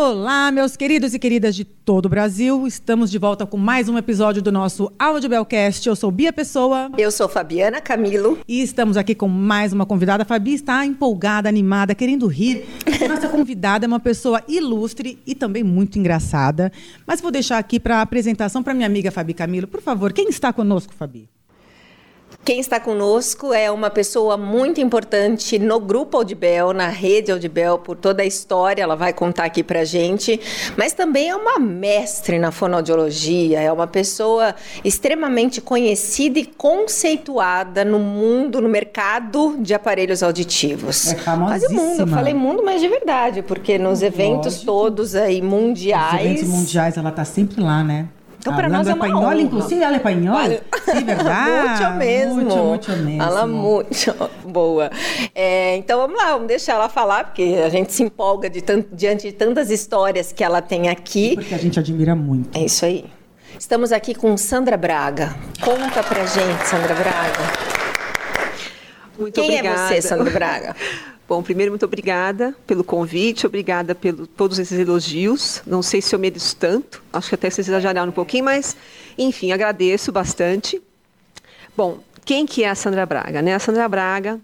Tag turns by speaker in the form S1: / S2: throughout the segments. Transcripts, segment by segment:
S1: Olá, meus queridos e queridas de todo o Brasil. Estamos de volta com mais um episódio do nosso Audiobelcast. Eu sou Bia Pessoa.
S2: Eu sou Fabiana Camilo.
S1: E estamos aqui com mais uma convidada. A Fabi está empolgada, animada, querendo rir. Nossa convidada é uma pessoa ilustre e também muito engraçada. Mas vou deixar aqui para a apresentação para minha amiga Fabi Camilo. Por favor, quem está conosco, Fabi?
S2: Quem está conosco é uma pessoa muito importante no grupo Audibel, na rede Audibel, por toda a história, ela vai contar aqui pra gente, mas também é uma mestre na fonoaudiologia, é uma pessoa extremamente conhecida e conceituada no mundo, no mercado de aparelhos auditivos.
S1: É.
S2: Mas o mundo, eu falei mundo, mas de verdade, porque nos eventos
S1: Lógico.
S2: todos aí mundiais...
S1: Os eventos mundiais, ela está sempre lá, né?
S2: Então, para nós é uma
S1: espanhola,
S2: honra.
S1: inclusive, ela é espanhola?
S2: Vale.
S1: Sim, verdade.
S2: Muito mesmo.
S1: Muito, muito mesmo.
S2: Ela muito boa. É, então vamos lá, vamos deixar ela falar, porque a gente se empolga de diante de tantas histórias que ela tem aqui.
S1: Porque a gente admira muito.
S2: É isso aí. Estamos aqui com Sandra Braga. Conta pra gente, Sandra Braga.
S3: Muito
S2: Quem
S3: obrigada.
S2: é você, Sandra Braga?
S3: Bom, primeiro, muito obrigada pelo convite, obrigada por todos esses elogios. Não sei se eu mereço tanto, acho que até vocês exageraram um pouquinho, mas, enfim, agradeço bastante. Bom, quem que é a Sandra Braga? Né? A Sandra Braga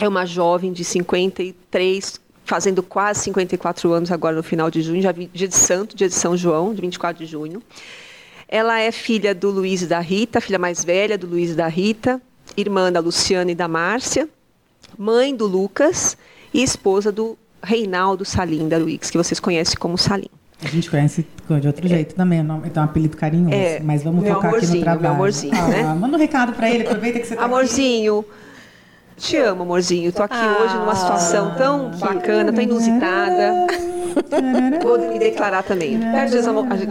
S3: é uma jovem de 53, fazendo quase 54 anos agora no final de junho, já vi- dia de santo, dia de São João, de 24 de junho. Ela é filha do Luiz e da Rita, filha mais velha do Luiz e da Rita, irmã da Luciana e da Márcia, mãe do Lucas e esposa do Reinaldo Salim da Luix, que vocês conhecem como Salim.
S1: A gente conhece de outro jeito também, não- tem um apelido carinhoso.
S3: É,
S1: mas vamos
S3: meu
S1: focar aqui no
S3: amorzinho,
S1: trabalho.
S3: meu amorzinho,
S1: ah,
S3: né?
S1: Manda um recado pra ele, aproveita que você tá
S3: Amorzinho, te amo, amorzinho. Tô aqui
S2: Ah.
S3: hoje numa situação tão bacana, tão inusitada. Vou me declarar também. Amor,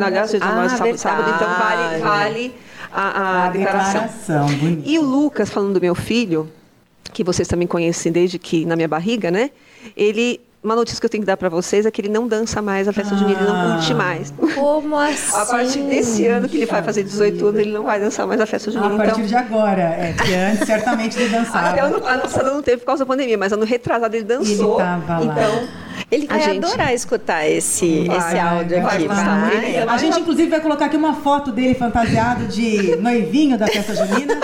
S3: aliás, dia de
S2: Ah,
S3: Amor, sábado, sábado, então vale, vale a, a
S1: A
S3: declaração.
S1: declaração.
S3: E o Lucas, falando do meu filho, que vocês também conhecem desde que na minha barriga, né? Ele, uma notícia que eu tenho que dar para vocês é que ele não dança mais a festa junina, ele não curte mais.
S2: Como assim?
S3: A partir desse ano que ele vai fazer 18 anos, ele não vai dançar mais a festa
S1: A
S3: junina.
S1: partir
S3: Então,
S1: de agora, é, porque antes certamente ele dançava.
S3: até ano passado não teve por causa da pandemia, mas ano retrasado ele dançou.
S1: Ele tava lá.
S3: Então,
S2: Ele vai
S3: gente-
S2: adorar escutar esse,
S3: Vai,
S2: esse áudio
S3: vai,
S2: aqui.
S3: vai,
S2: vai.
S3: vai.
S1: A gente, inclusive, vai colocar aqui uma foto dele fantasiado de noivinho da festa junina.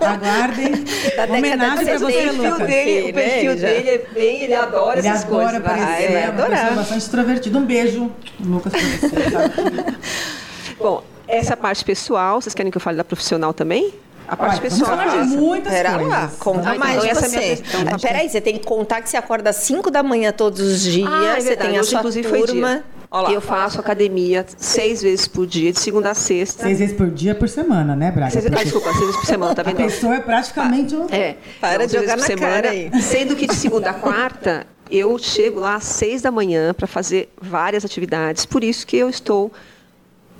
S1: Aguardem.
S2: Da
S1: Homenagem pra você,
S2: 70.
S3: o perfil
S1: Lucas.
S3: dele, o perfil
S2: Ele já-
S3: dele é bem, ele adora
S1: Ele
S3: essas
S1: adora
S3: coisas. vai.
S1: aparecer,
S2: vai
S1: é uma pessoa
S2: adorar.
S1: bastante extrovertida. Um beijo, Lucas, pra você.
S3: Bom, essa parte pessoal, vocês querem que eu fale da profissional também? A parte
S1: Olha,
S3: pessoal.
S1: Vamos falar de muitas
S2: Pera
S1: coisas.
S2: lá, conta
S3: Ah, então
S2: mais de
S3: essa é a minha
S2: você.
S3: questão.
S2: Ah, Peraí, você tem que contar que você acorda às 5 da manhã todos os dias,
S3: Ah, é
S2: você tem a
S3: Hoje,
S2: sua
S3: inclusive, foi
S2: turma.
S3: dia.
S2: Olha lá.
S3: Eu faço academia seis vezes por dia, de segunda a sexta.
S1: Seis vezes por dia por semana, né, Braga?
S3: Seis, ah,
S1: Porque
S3: desculpa, seis vezes por semana, tá
S1: a
S3: vendo?
S1: pessoa é praticamente um...
S3: É,
S2: Para de jogar
S3: vezes por
S2: na cara aí.
S3: Sendo que de segunda a quarta, eu chego lá às seis da manhã para fazer várias atividades. Por isso que eu estou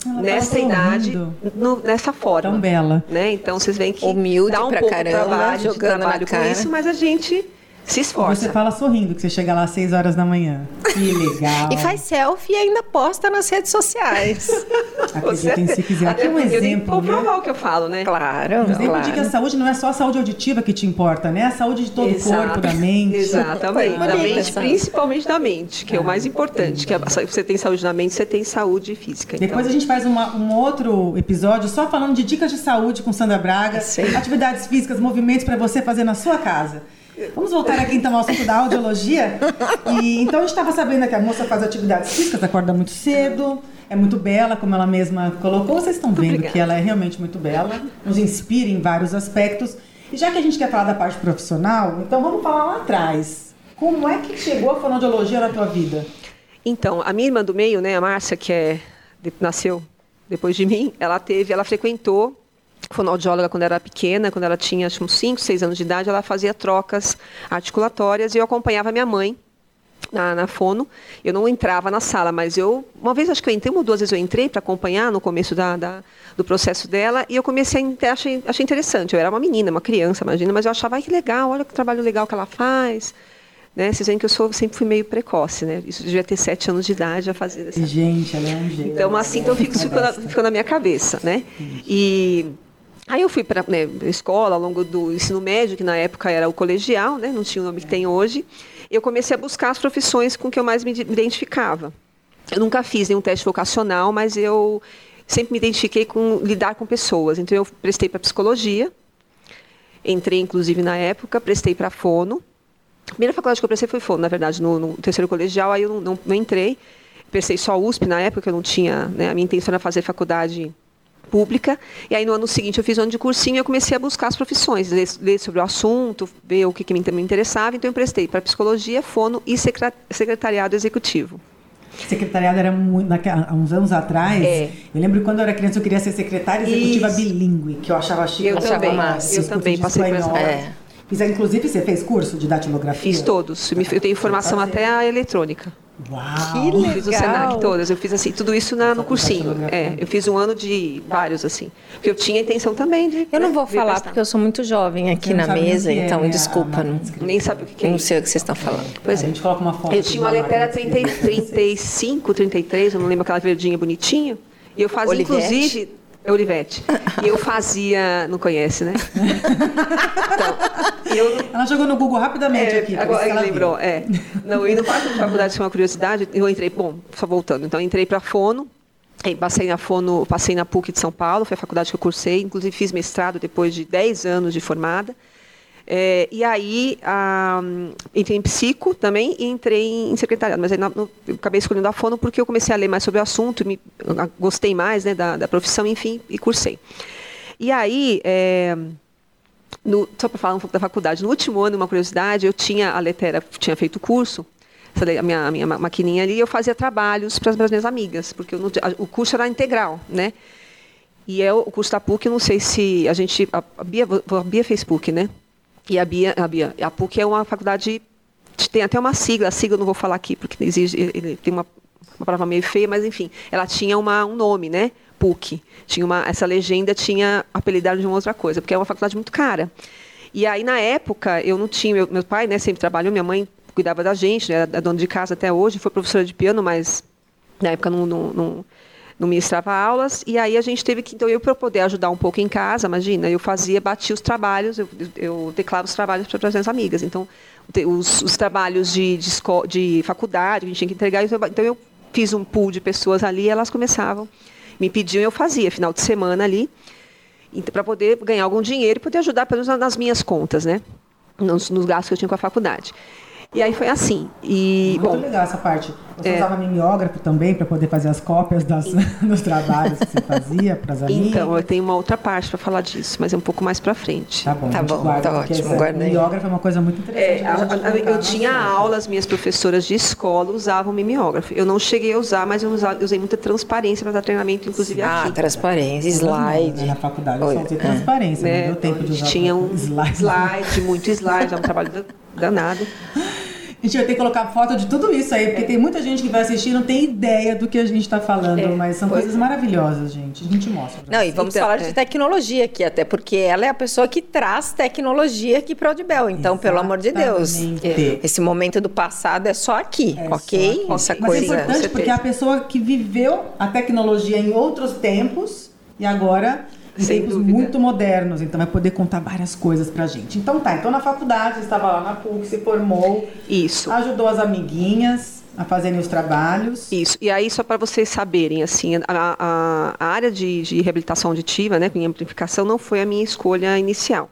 S1: Ela tá
S3: nessa idade, no- nessa forma.
S1: Tão bela.
S3: Né? Então vocês veem que
S2: Humilde
S3: dá um
S2: pra
S3: pouco
S2: caramba,
S3: trabalho,
S2: jogando na
S3: trabalho com
S2: cara.
S3: isso, mas a gente se esforça.
S1: Você fala sorrindo que você chega lá às 6 horas da manhã. Que legal.
S2: E faz selfie e ainda posta nas redes sociais.
S1: Acreditem se quiser. Aqui é um
S3: Até porque eu tenho que
S1: exemplo, né?
S3: comprovar o que eu falo, né?
S2: claro,
S1: Um exemplo
S2: claro.
S1: de que a saúde não é só a saúde auditiva que te importa, né? A saúde de todo o corpo, da mente.
S3: Exatamente. Da mente,
S2: essa.
S3: principalmente da mente, que é o mais importante. Que é- você tem saúde na mente, você tem saúde física. Então,
S1: Depois a gente faz uma- um outro episódio só falando de dicas de saúde com Sandra Braga,
S2: Sim.
S1: atividades físicas, movimentos para você fazer na sua casa. Vamos voltar aqui então ao assunto da audiologia. E, então a gente estava sabendo que a moça faz atividades físicas, acorda muito cedo, é muito bela, como ela mesma colocou. Vocês estão vendo
S3: Obrigada.
S1: que ela é realmente muito bela, nos inspira em vários aspectos. E já que a gente quer falar da parte profissional, então vamos falar lá atrás. Como é que chegou a fonoaudiologia na tua vida?
S3: Então, a minha irmã do meio, né, a Márcia, que é, nasceu depois de mim, ela teve, ela frequentou fonoaudióloga quando era pequena, quando ela tinha acho, uns 5, 6 anos de idade, ela fazia trocas articulatórias e eu acompanhava minha mãe na, na fono. Eu não entrava na sala, mas eu, uma vez acho que eu entrei, uma ou duas vezes eu entrei para acompanhar no começo da, da- do processo dela e eu comecei a achei, achei interessante. Eu era uma menina, uma criança, imagina, mas eu achava, ai, que legal, olha que trabalho legal que ela faz. Né? Vocês veem que eu sou, sempre fui meio precoce, né? Isso devia ter sete anos de idade a fazer essa
S1: Gente, ela é um jeito.
S3: então, assim, então fico, ficou, na, ficou na minha cabeça, né? E aí eu fui para né, escola, ao longo do ensino médio, que na época era o colegial, né? Não tinha o nome que tem hoje. Eu comecei a buscar as profissões com que eu mais me ide- identificava. eu nunca fiz nenhum teste vocacional, mas eu sempre me identifiquei com lidar com pessoas. Então, eu prestei para psicologia, entrei, inclusive, na época, prestei para fono. A primeira faculdade que eu prestei foi fono, na verdade, no, no terceiro colegial, aí eu não, não, não entrei. Prestei só USP na época, eu não tinha, né, a minha intenção era fazer faculdade pública. E aí, no ano seguinte, eu fiz um ano de cursinho e eu comecei a buscar as profissões, ler, ler sobre o assunto, ver o que, que me, me interessava. Então, eu prestei para psicologia, fono e secretariado executivo.
S1: Secretariado era muito. Há uns anos atrás. É. Eu lembro que quando eu era criança eu queria ser secretária executiva Isso. bilíngue, que eu achava chique.
S3: Eu, eu também. Eu também passei por.
S1: É. Fiz, inclusive, você fez curso de datilografia?
S3: Fiz todos. Eu tenho formação até a eletrônica.
S1: Uau!
S3: Que legal! Fiz o Senac todas. Eu fiz assim, tudo isso na, no cursinho. É, eu fiz um ano de vários, assim. Porque eu tinha intenção também de.
S2: Eu não vou falar prestar. porque eu sou muito jovem aqui na mesa, é, então é, desculpa. Não,
S3: nem sabe o que, é.
S2: Não sei o que vocês estão falando.
S1: Pois é. A gente coloca uma foto.
S3: Eu tinha uma letra 30, 35, 33, eu não lembro aquela verdinha bonitinha. E eu fazia, Olivete. inclusive é Olivete. E eu fazia. Não conhece, né?
S1: Então, eu, ela jogou no Google rapidamente
S3: é,
S1: aqui.
S3: Agora ela lembrou, é. Não, e no quarto de faculdade, foi uma curiosidade, eu entrei, bom, só voltando. Então, entrei para a Fono. Passei na Fono, passei na PUC de São Paulo, foi a faculdade que eu cursei, inclusive fiz mestrado depois de 10 anos de formada. É, e aí entrei em psico também e entrei em secretariado, mas aí eu acabei escolhendo a fono porque eu comecei a ler mais sobre o assunto, me, gostei mais né, da, da profissão, enfim, e cursei. E aí, é, no, só para falar um pouco da faculdade, no último ano, uma curiosidade, eu tinha, a Letera tinha feito curso, a minha, a minha maquininha ali, eu fazia trabalhos para as minhas amigas, porque não, a, o curso era integral, né? E é o curso da PUC, não sei se a gente. A Bia, a Bia fez PUC, né? E a Bia, a Bia, a PUC é uma faculdade tem até uma sigla, a sigla eu não vou falar aqui porque exige, ele tem uma, uma palavra meio feia, mas enfim, ela tinha uma, um nome, né? PUC. Tinha uma, essa legenda tinha apelidado de uma outra coisa, porque é uma faculdade muito cara. E aí na época eu não tinha, meu, meu pai, né, sempre trabalhou, minha mãe cuidava da gente, né, era dona de casa até hoje, foi professora de piano, mas na época não, não, não não ministrava aulas, e aí a gente teve que, então eu para poder ajudar um pouco em casa, imagina, eu fazia, batia os trabalhos, eu, eu declarava os trabalhos para as minhas amigas, então os, os trabalhos de, de, de, faculdade, a gente tinha que entregar, então, então eu fiz um pool de pessoas ali, elas começavam, me pediam, eu fazia, final de semana ali, então, para poder ganhar algum dinheiro e poder ajudar, pelo menos nas minhas contas, né, nos, nos gastos que eu tinha com a faculdade. E aí foi assim. E,
S1: Muito bom, legal essa parte. Você é, usava mimeógrafo também para poder fazer as cópias das, dos trabalhos que você fazia para as amigas?
S3: Então, eu tenho uma outra parte para falar disso, mas é um pouco mais para frente.
S1: Tá bom,
S2: tá bom, guarda, tá ótimo.
S1: Guarda mimeógrafo é uma coisa muito interessante.
S3: É, a, a, eu tinha aulas, minhas professoras de escola usavam mimeógrafo. Eu não cheguei a usar, mas eu usei muita transparência para dar treinamento, inclusive
S2: ah,
S3: aqui.
S2: Ah, transparência, slide. Não,
S1: né? Na faculdade eu só usei transparência, é. não deu tempo de usar
S3: Tinha um slide, slide muito slide, é um trabalho danado.
S1: A gente vai ter que colocar foto de tudo isso aí, porque é. tem muita gente que vai assistir e não tem ideia do que a gente está falando, é. mas são coisas maravilhosas, gente. A gente mostra.
S2: Não, e vamos então, falar é. de tecnologia aqui, até porque ela é a pessoa que traz tecnologia aqui para o Odibel. Então, Exatamente. pelo amor de Deus, esse momento do passado é só aqui, é ok?
S1: Só aqui. Essa mas é coisa. é importante porque é a pessoa que viveu a tecnologia em outros tempos e agora Sem tempos dúvida. muito modernos, então vai poder contar várias coisas pra gente. Então tá, então na faculdade, estava lá na PUC, se formou.
S3: Isso.
S1: Ajudou as amiguinhas a fazerem os trabalhos.
S3: Isso. E aí, só para vocês saberem, assim, a, a, a área de, de, reabilitação auditiva, né, com amplificação, não foi a minha escolha inicial.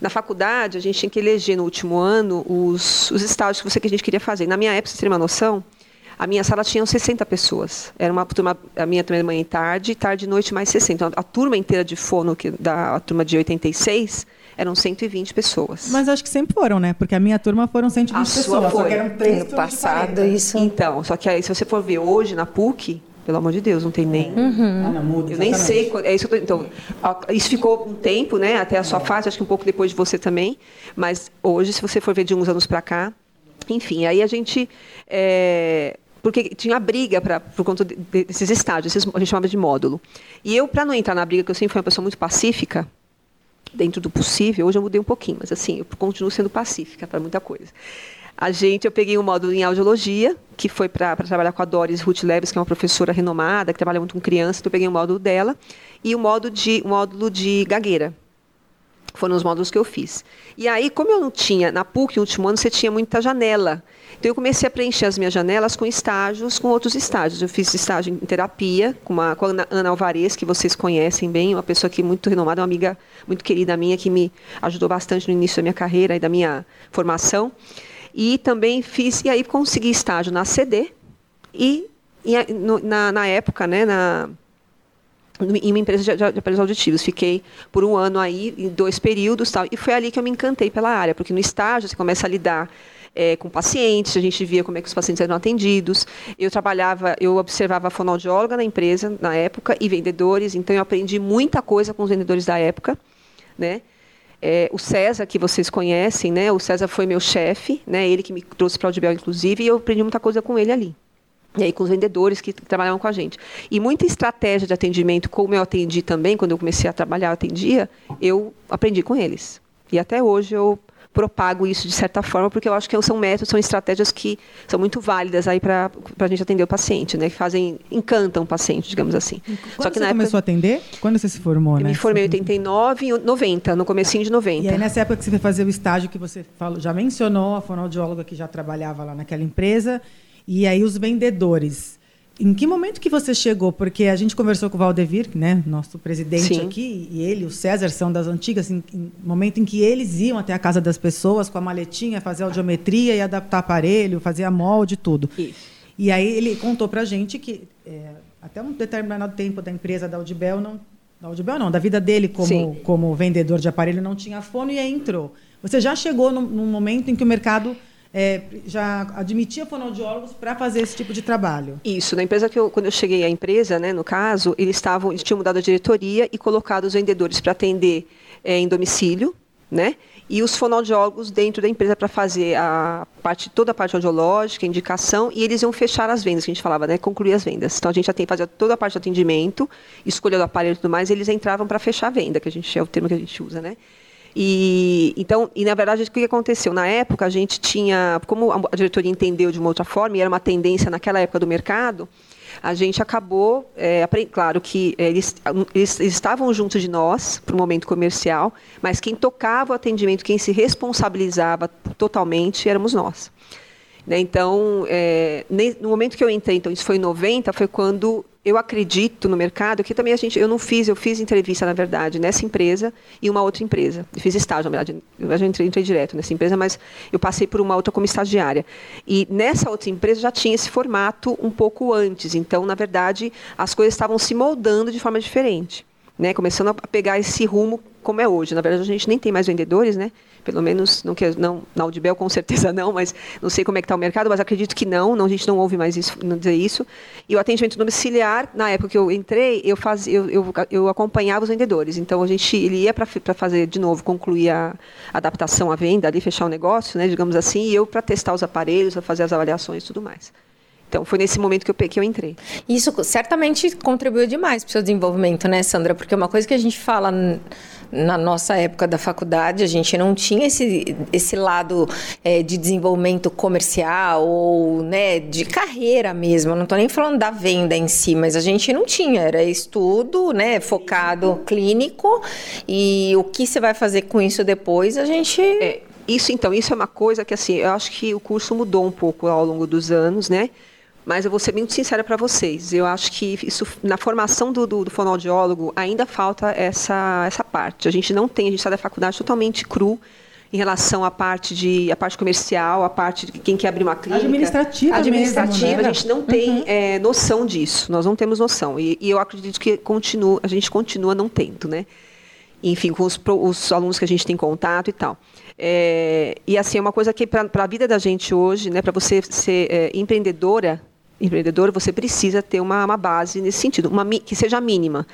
S3: Na faculdade, a gente tinha que eleger no último ano os, os estágios que, você, que a gente queria fazer. Na minha época, vocês terem uma noção, a minha sala tinha 60 pessoas. Era uma turma, a minha também manhã e tarde, tarde e noite mais 60. Então, a turma inteira de fono, que, da a turma de 86, eram 120 pessoas.
S1: Mas acho que sempre foram, né? Porque a minha turma foram 120 a pessoas, foi. só que eram três
S2: No passado, isso...
S3: Então, só que aí, se você for ver hoje na PUC, pelo amor de Deus, não tem nem. Uhum. Ah, não, muda, eu nem sei. É isso, então, isso ficou um tempo, né? Até a sua é. fase, acho que um pouco depois de você também. Mas hoje, se você for ver de uns anos para cá, enfim, aí a gente é, porque tinha briga pra, por conta de, desses estágios, esses, a gente chamava de módulo. E eu, para não entrar na briga, que eu sempre fui uma pessoa muito pacífica, dentro do possível, hoje eu mudei um pouquinho, mas assim, eu continuo sendo pacífica para muita coisa. A gente, eu peguei um módulo em audiologia, que foi para trabalhar com a Doris Ruth Leves, que é uma professora renomada, que trabalha muito com criança, então eu peguei um módulo dela, e um módulo de, um módulo de gagueira. Foram os módulos que eu fiz. E aí, como eu não tinha, na PUC, no último ano, você tinha muita janela. Então, eu comecei a preencher as minhas janelas com estágios, com outros estágios. Eu fiz estágio em terapia com, uma, com a Ana, Alvarez, que vocês conhecem bem, uma pessoa que muito renomada, uma amiga muito querida minha, que me ajudou bastante no início da minha carreira e da minha formação. E também fiz, e aí consegui estágio na CD e, e na, na época, né, na em uma empresa de, de, aparelhos auditivos. Fiquei por um ano aí, em dois períodos, tal, e foi ali que eu me encantei pela área, porque no estágio você começa a lidar é, com pacientes, a gente via como é que os pacientes eram atendidos. Eu trabalhava, eu observava a fonoaudióloga na empresa na época e vendedores, então eu aprendi muita coisa com os vendedores da época, né? É, o César, que vocês conhecem, né? O César foi meu chefe, né? Ele que me trouxe para o Audibel, inclusive, e eu aprendi muita coisa com ele ali. E aí com os vendedores que trabalhavam com a gente. E muita estratégia de atendimento, como eu atendi também, quando eu comecei a trabalhar, eu atendia, eu aprendi com eles. E até hoje eu propago isso de certa forma, porque eu acho que são métodos, são estratégias que são muito válidas aí para a gente atender o paciente, né? Que fazem, encantam o paciente, digamos assim.
S1: Quando Só que você começou a atender? Quando você se formou,
S3: eu
S1: né?
S3: me formei em 89 90, no comecinho de 90.
S1: E aí nessa época que você foi fazer o estágio que você falou, já mencionou a fonoaudióloga que já trabalhava lá naquela empresa, e aí os vendedores. Em que momento que você chegou? Porque a gente conversou com o Valdevir, né, nosso presidente Sim. aqui, e ele, o César, são das antigas, em, em, momento em que eles iam até a casa das pessoas com a maletinha, fazer audiometria e adaptar aparelho, fazer a molde, tudo. Isso. E aí ele contou para a gente que é, até um determinado tempo da empresa da Audibel não, da Audibel não, da vida dele como, como vendedor de aparelho não tinha fone e aí entrou. Você já chegou num, num momento em que o mercado é, já admitia fonoaudiólogos para fazer esse tipo de trabalho.
S3: Isso, na empresa que eu, quando eu cheguei à empresa, né, no caso, eles estavam, eles tinham mudado a diretoria e colocado os vendedores para atender é, em domicílio, né? E os fonoaudiólogos dentro da empresa para fazer a parte, toda a parte audiológica, indicação, e eles iam fechar as vendas, que a gente falava, né? Concluir as vendas. Então a gente já tem fazer toda a parte de atendimento, escolher o aparelho e tudo mais, e eles entravam para fechar a venda, que a gente é o termo que a gente usa, né? E então, e na verdade, o que aconteceu? Na época, a gente tinha, como a diretoria entendeu de uma outra forma, e era uma tendência naquela época do mercado, a gente acabou, é, claro que eles, eles, eles, estavam juntos de nós para o momento comercial, mas quem tocava o atendimento, quem se responsabilizava totalmente, éramos nós. Né? Então, é, no momento que eu entrei, então isso foi em 90, foi quando eu acredito no mercado, que também a gente, eu não fiz, eu fiz entrevista, na verdade, nessa empresa e uma outra empresa. Eu fiz estágio, na verdade, eu já entrei, entrei direto nessa empresa, mas eu passei por uma outra como estagiária. E nessa outra empresa já tinha esse formato um pouco antes, então, na verdade, as coisas estavam se moldando de forma diferente. Né, começando a pegar esse rumo como é hoje. Na verdade, a gente nem tem mais vendedores, né? pelo menos não, que, não na Audibel com certeza não, mas não sei como é que está o mercado, mas acredito que não, não, a gente não ouve mais isso, não dizer isso. E o atendimento domiciliar, na época que eu entrei, eu, fazia, eu, eu, eu acompanhava os vendedores, então a gente ele ia para fazer de novo, concluir a adaptação à venda, ali fechar o negócio, né, digamos assim, e eu para testar os aparelhos, para fazer as avaliações e tudo mais. Então, foi nesse momento que eu, que eu entrei.
S2: Isso certamente contribuiu demais para o seu desenvolvimento, né, Sandra? Porque uma coisa que a gente fala na nossa época da faculdade, a gente não tinha esse, esse lado é, de desenvolvimento comercial ou né, de carreira mesmo. Eu não estou nem falando da venda em si, mas a gente não tinha. Era estudo né, focado clínico e o que você vai fazer com isso depois, a gente.
S3: É, isso, então, isso é uma coisa que, assim, eu acho que o curso mudou um pouco ao longo dos anos, né? Mas eu vou ser muito sincera para vocês. Eu acho que isso, na formação do, do, do, fonoaudiólogo ainda falta essa, essa parte. A gente não tem, a gente sai da faculdade totalmente cru em relação à parte de a parte comercial, a parte de quem quer abrir uma clínica.
S1: Administrativa.
S3: Administrativa,
S1: mesmo,
S3: né? a gente não tem uhum. é, noção disso. Nós não temos noção. E, e, eu acredito que continua, a gente continua não tendo, né? Enfim, com os, os alunos que a gente tem contato e tal. É, e assim, é uma coisa que para a vida da gente hoje, né, para você ser é, empreendedora, empreendedor, você precisa ter uma, uma base nesse sentido, uma, que seja mínima.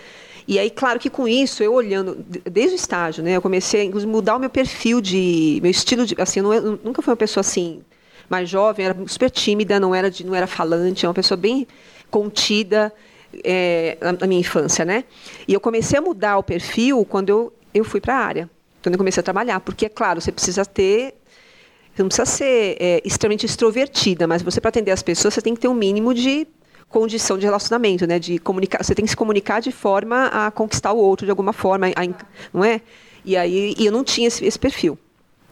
S3: E aí, claro que com isso, eu olhando, desde o estágio, né, eu comecei a mudar o meu perfil de, meu estilo de, assim, eu, não, eu nunca fui uma pessoa assim, mais jovem, era super tímida, não era, de, não era falante, é uma pessoa bem contida é, na, na minha infância, né? E eu comecei a mudar o perfil quando eu, eu fui para a área, quando eu comecei a trabalhar, porque, é claro, você precisa ter você não precisa ser é, extremamente extrovertida, mas você para atender as pessoas, você tem que ter um mínimo de condição de relacionamento, né? De comunicar, você tem que se comunicar de forma a conquistar o outro de alguma forma, a, não é? E aí e eu não tinha esse, esse perfil.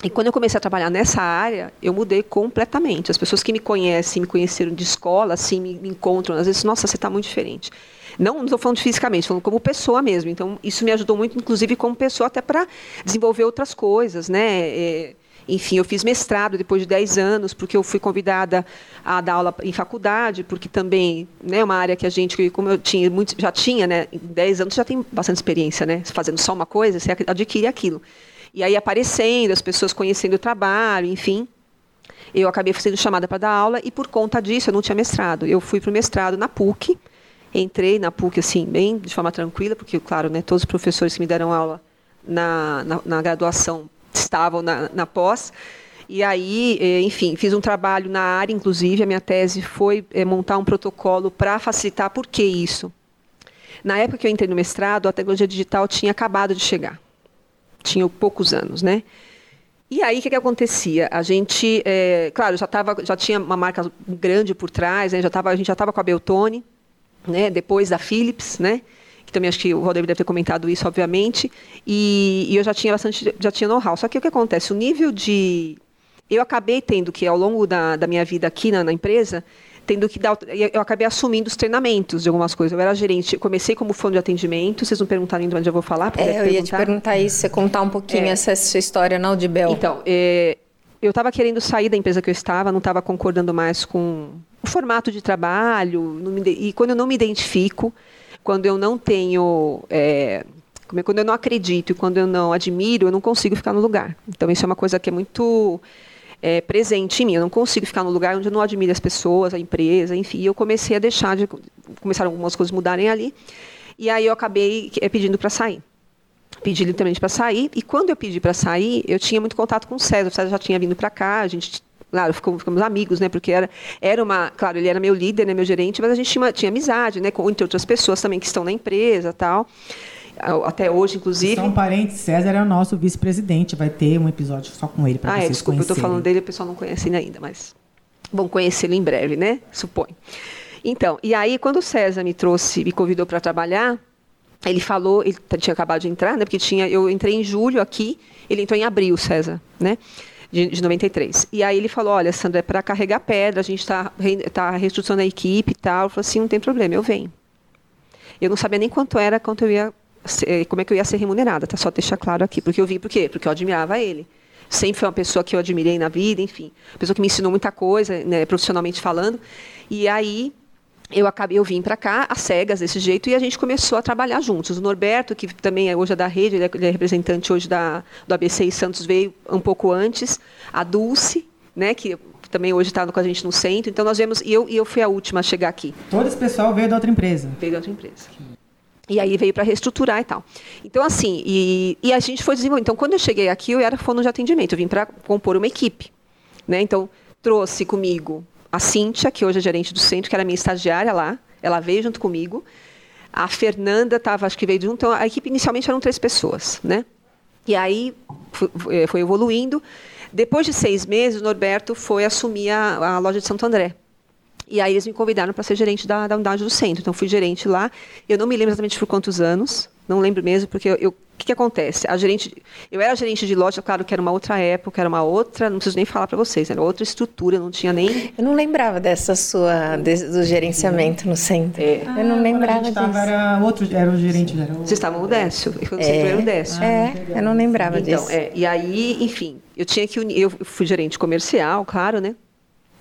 S3: E quando eu comecei a trabalhar nessa área, eu mudei completamente. As pessoas que me conhecem, me conheceram de escola, assim, me, me encontram, às vezes, nossa, você está muito diferente. Não estou falando fisicamente, falando como pessoa mesmo. Então, isso me ajudou muito, inclusive, como pessoa, até para desenvolver outras coisas, né? É, enfim, eu fiz mestrado depois de 10 anos, porque eu fui convidada a dar aula em faculdade, porque também é né, uma área que a gente, como eu tinha muito, já tinha, né, em 10 anos já tem bastante experiência, né? Fazendo só uma coisa, você adquire aquilo. E aí aparecendo, as pessoas conhecendo o trabalho, enfim. Eu acabei sendo chamada para dar aula e por conta disso eu não tinha mestrado. Eu fui para o mestrado na PUC, entrei na PUC assim bem de forma tranquila, porque claro, né, todos os professores que me deram aula na, na, na graduação estavam na, na pós. E aí, eh, enfim, fiz um trabalho na área, inclusive, a minha tese foi é, montar um protocolo para facilitar. Por que isso? Na época que eu entrei no mestrado, a tecnologia digital tinha acabado de chegar. Tinha poucos anos, né? E aí, o que, que acontecia? A gente, é, claro, já, tava, já tinha uma marca grande por trás, né? já tava, a gente já estava com a Beltone, né? depois da Philips, né? Também acho que o Rodrigo deve ter comentado isso, obviamente, e, e eu já tinha bastante, já tinha know-how. Só que o que acontece? O nível de... Eu acabei tendo que, ao longo da, da minha vida aqui na, na empresa, tendo que dar. Eu acabei assumindo os treinamentos de algumas coisas. Eu era gerente, comecei como fã de atendimento. Vocês não perguntaram ainda onde eu vou falar?
S2: É, eu ia te perguntar isso, você contar um pouquinho é. essa sua história na Audibel.
S3: Então, é, eu estava querendo sair da empresa que eu estava, não estava concordando mais com o formato de trabalho, e quando eu não me identifico, quando eu não tenho. É, é, quando eu não acredito e quando eu não admiro, eu não consigo ficar no lugar. Então, isso é uma coisa que é muito é, presente em mim. Eu não consigo ficar no lugar onde eu não admiro as pessoas, a empresa, enfim. E eu comecei a deixar de. Começaram algumas coisas mudarem ali. E aí eu acabei é, pedindo para sair. Pedi literalmente para sair. E quando eu pedi para sair, eu tinha muito contato com o César. O César já tinha vindo para cá, a gente Claro, ficamos, ficamos, amigos, né? Porque era, era uma. Claro, ele era meu líder, né, meu gerente, mas a gente tinha, tinha amizade, né? Com, entre outras pessoas também que estão na empresa tal. Até hoje, inclusive.
S1: São parentes, César é o nosso vice-presidente. Vai ter um episódio só com ele para ah, é, vocês é, desculpa,
S3: conhecerem. eu estou falando dele, o pessoal não conhece ele ainda, mas vão conhecê-lo em breve, né? Suponho. Então, e aí, quando o César me trouxe, me convidou para trabalhar, ele falou, ele tinha acabado de entrar, né? Porque tinha, eu entrei em julho aqui, ele entrou em abril, César, né? De, de 93. E aí ele falou, olha, Sandra, é para carregar pedra, a gente está tá reestruturando a equipe e tal. Eu falei assim, não tem problema, eu venho. Eu não sabia nem quanto era, quanto eu ia, como é que eu ia ser remunerada, tá? Só deixar claro aqui. Porque eu vim, por quê? Porque eu admirava ele. Sempre foi uma pessoa que eu admirei na vida, enfim. Pessoa que me ensinou muita coisa, né, profissionalmente falando. E aí eu acabei, eu vim para cá, às cegas, desse jeito, e a gente começou a trabalhar juntos. O Norberto, que também é hoje é da rede, ele é, ele é representante hoje da, do ABC e Santos, veio um pouco antes. A Dulce, né, que também hoje está com a gente no centro. Então nós vemos, e eu, e eu fui a última a chegar aqui.
S1: Todo esse pessoal veio da outra empresa?
S3: Veio da outra empresa. E aí veio para reestruturar e tal. Então, assim, e, e a gente foi desenvolvendo. Então, quando eu cheguei aqui, eu era fono de atendimento, eu vim para compor uma equipe. Né? Então, trouxe comigo a Cíntia, que hoje é gerente do centro, que era minha estagiária lá, ela veio junto comigo. A Fernanda estava, acho que veio junto. Então, a equipe inicialmente eram três pessoas, né? E aí foi, foi evoluindo. Depois de seis meses, o Norberto foi assumir a, a loja de Santo André. E aí eles me convidaram para ser gerente da, da, unidade do centro. Então fui gerente lá. Eu não me lembro exatamente por quantos anos, não lembro mesmo, porque eu, eu que, que acontece? A gerente, eu era gerente de loja, claro que era uma outra época, era uma outra, não preciso nem falar para vocês, era outra estrutura, não tinha nem.
S2: Eu não lembrava dessa sua do gerenciamento no centro. É. eu não ah, lembrava disso.
S1: Tava, era outro, era o gerente. Era o...
S3: Vocês estavam no Décio, eu é. era o Décio.
S2: É, ah, eu não lembrava
S3: então,
S2: disso.
S3: É, e aí, enfim, eu tinha que unir, eu fui gerente comercial, claro, né?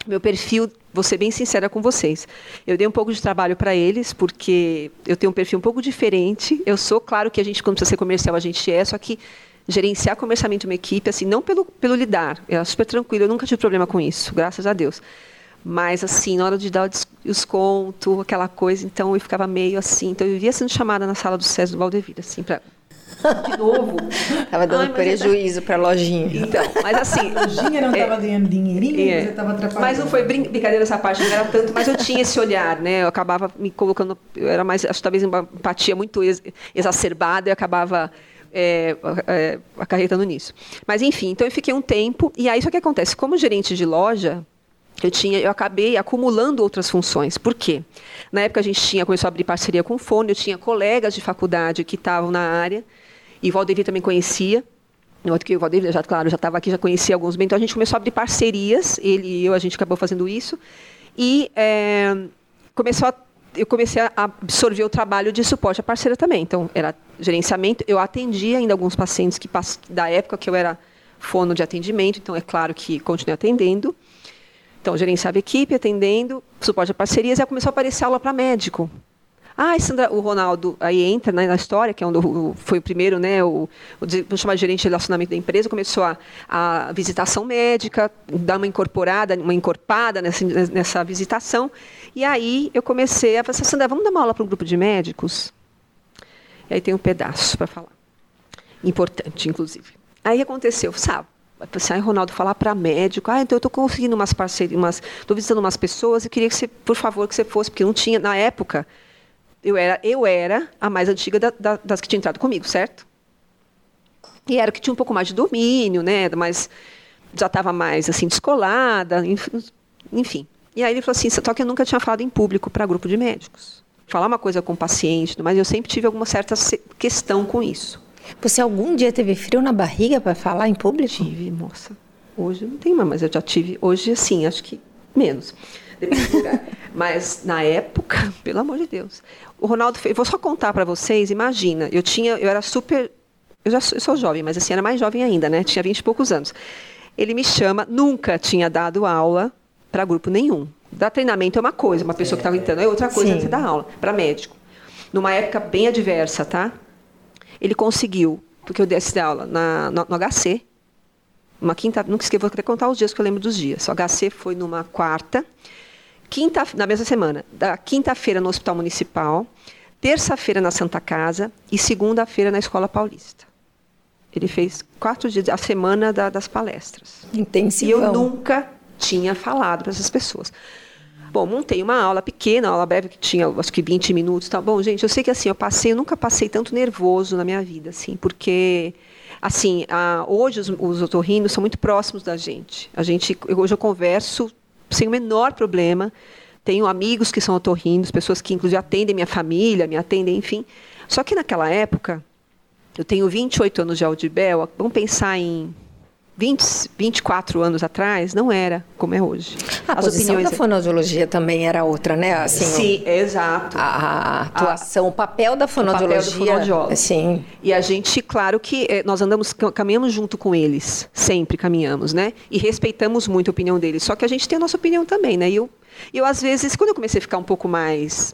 S3: Meu perfil, vou ser bem sincera com vocês. Eu dei um pouco de trabalho para eles, porque eu tenho um perfil um pouco diferente. Eu sou, claro que a gente, quando precisa ser comercial, a gente é, só que gerenciar comercialmente uma equipe, assim, não pelo, pelo lidar, é super tranquilo, eu nunca tive problema com isso, graças a Deus. Mas, assim, na hora de dar o desconto, aquela coisa, então eu ficava meio assim. Então eu vivia sendo chamada na sala do César do Valdevira, assim, para de novo.
S2: Tava dando Ai, é prejuízo é... para a lojinha.
S3: Então, mas assim.
S1: A lojinha não estava é, ganhando dinheirinho, é, você estava atrapalhando.
S3: Mas não foi brin brincadeira essa parte, não era tanto, mas eu tinha esse olhar, né? Eu acabava me colocando. Eu era mais, acho talvez uma empatia muito ex exacerbada e acabava. É, é, acarretando nisso. Mas enfim, então eu fiquei um tempo e aí isso que acontece, como gerente de loja, eu tinha, eu acabei acumulando outras funções. Por quê? Na época a gente tinha começou a abrir parceria com o Fone, eu tinha colegas de faculdade que estavam na área E o Valdevir também conhecia. Outro que o Valdevir, já, claro, já estava aqui, já conhecia alguns bem. Então a gente começou a abrir parcerias, ele e eu, a gente acabou fazendo isso. E é, começou a, eu comecei a absorver o trabalho de suporte à parceira também. Então, era gerenciamento. Eu atendia ainda alguns pacientes que da época que eu era fono de atendimento, então é claro que continuei atendendo. Então, gerenciava equipe, atendendo, suporte a parcerias, e aí começou a aparecer aula para médico. Ah, Sandra, o Ronaldo aí entra né, na história, que é onde foi o primeiro, né, o, o vamos chamar de gerente de relacionamento da empresa, começou a, a visitação médica, dar uma incorporada, uma encorpada nessa, nessa visitação. E aí eu comecei a falar assim, Sandra, vamos dar uma aula para um grupo de médicos? E aí tem um pedaço para falar. Importante, inclusive. Aí aconteceu, sabe? Sai Ronaldo falar para médico, ah, então eu estou conseguindo umas parcerias, estou visitando umas pessoas e queria que você, por favor, que você fosse, porque não tinha, na época, eu era, eu era a mais antiga da, da, das que tinha entrado comigo, certo? E era que tinha um pouco mais de domínio, né? Mas já estava mais assim descolada, enfim. E aí ele falou assim, só que eu nunca tinha falado em público para grupo de médicos. Falar uma coisa com o paciente, mas eu sempre tive alguma certa questão com isso.
S2: Você algum dia teve frio na barriga para falar em público?
S3: Tive, moça. Hoje não tem mais, mas eu já tive. Hoje, assim, acho que menos. Mas na época, pelo amor de Deus. O Ronaldo. Vou só contar para vocês. Imagina, eu tinha, eu era super. Eu já sou, eu sou jovem, mas assim era mais jovem ainda, né? Tinha vinte e poucos anos. Ele me chama, nunca tinha dado aula para grupo nenhum. Dar treinamento é uma coisa, uma pessoa que estava entrando é outra coisa antes da aula, para médico. Numa época bem adversa, tá? Ele conseguiu, porque eu desse aula na, no, no HC, uma quinta, nunca esqueci, vou até contar os dias que eu lembro dos dias. O HC foi numa quarta, quinta, na mesma semana, da quinta-feira no Hospital Municipal, terça-feira na Santa Casa e segunda-feira na Escola Paulista. Ele fez quatro dias, a semana da, das palestras.
S2: Intensivão.
S3: E eu nunca tinha falado para essas pessoas. Bom, montei uma aula pequena, uma aula breve que tinha, acho que 20 minutos, tá bom, gente, eu sei que assim, eu passei, eu nunca passei tanto nervoso na minha vida, assim, porque assim, a, hoje os, os otorrinos são muito próximos da gente. A gente, hoje eu converso sem o menor problema. Tenho amigos que são otorrinos, pessoas que inclusive atendem minha família, me atendem, enfim. Só que naquela época, eu tenho 28 anos de Audibel, vamos pensar em 20, 24 anos atrás, não era como é hoje.
S2: A As posição opiniões... da fonoaudiologia também era outra, né?
S3: Assim, Sim, o... exato.
S2: A, a atuação, a... o papel da fonoaudiologia.
S3: Sim. E a gente, claro que eh, nós andamos, caminhamos junto com eles, sempre caminhamos, né? E respeitamos muito a opinião deles. Só que a gente tem a nossa opinião também, né? E eu, eu às vezes, quando eu comecei a ficar um pouco mais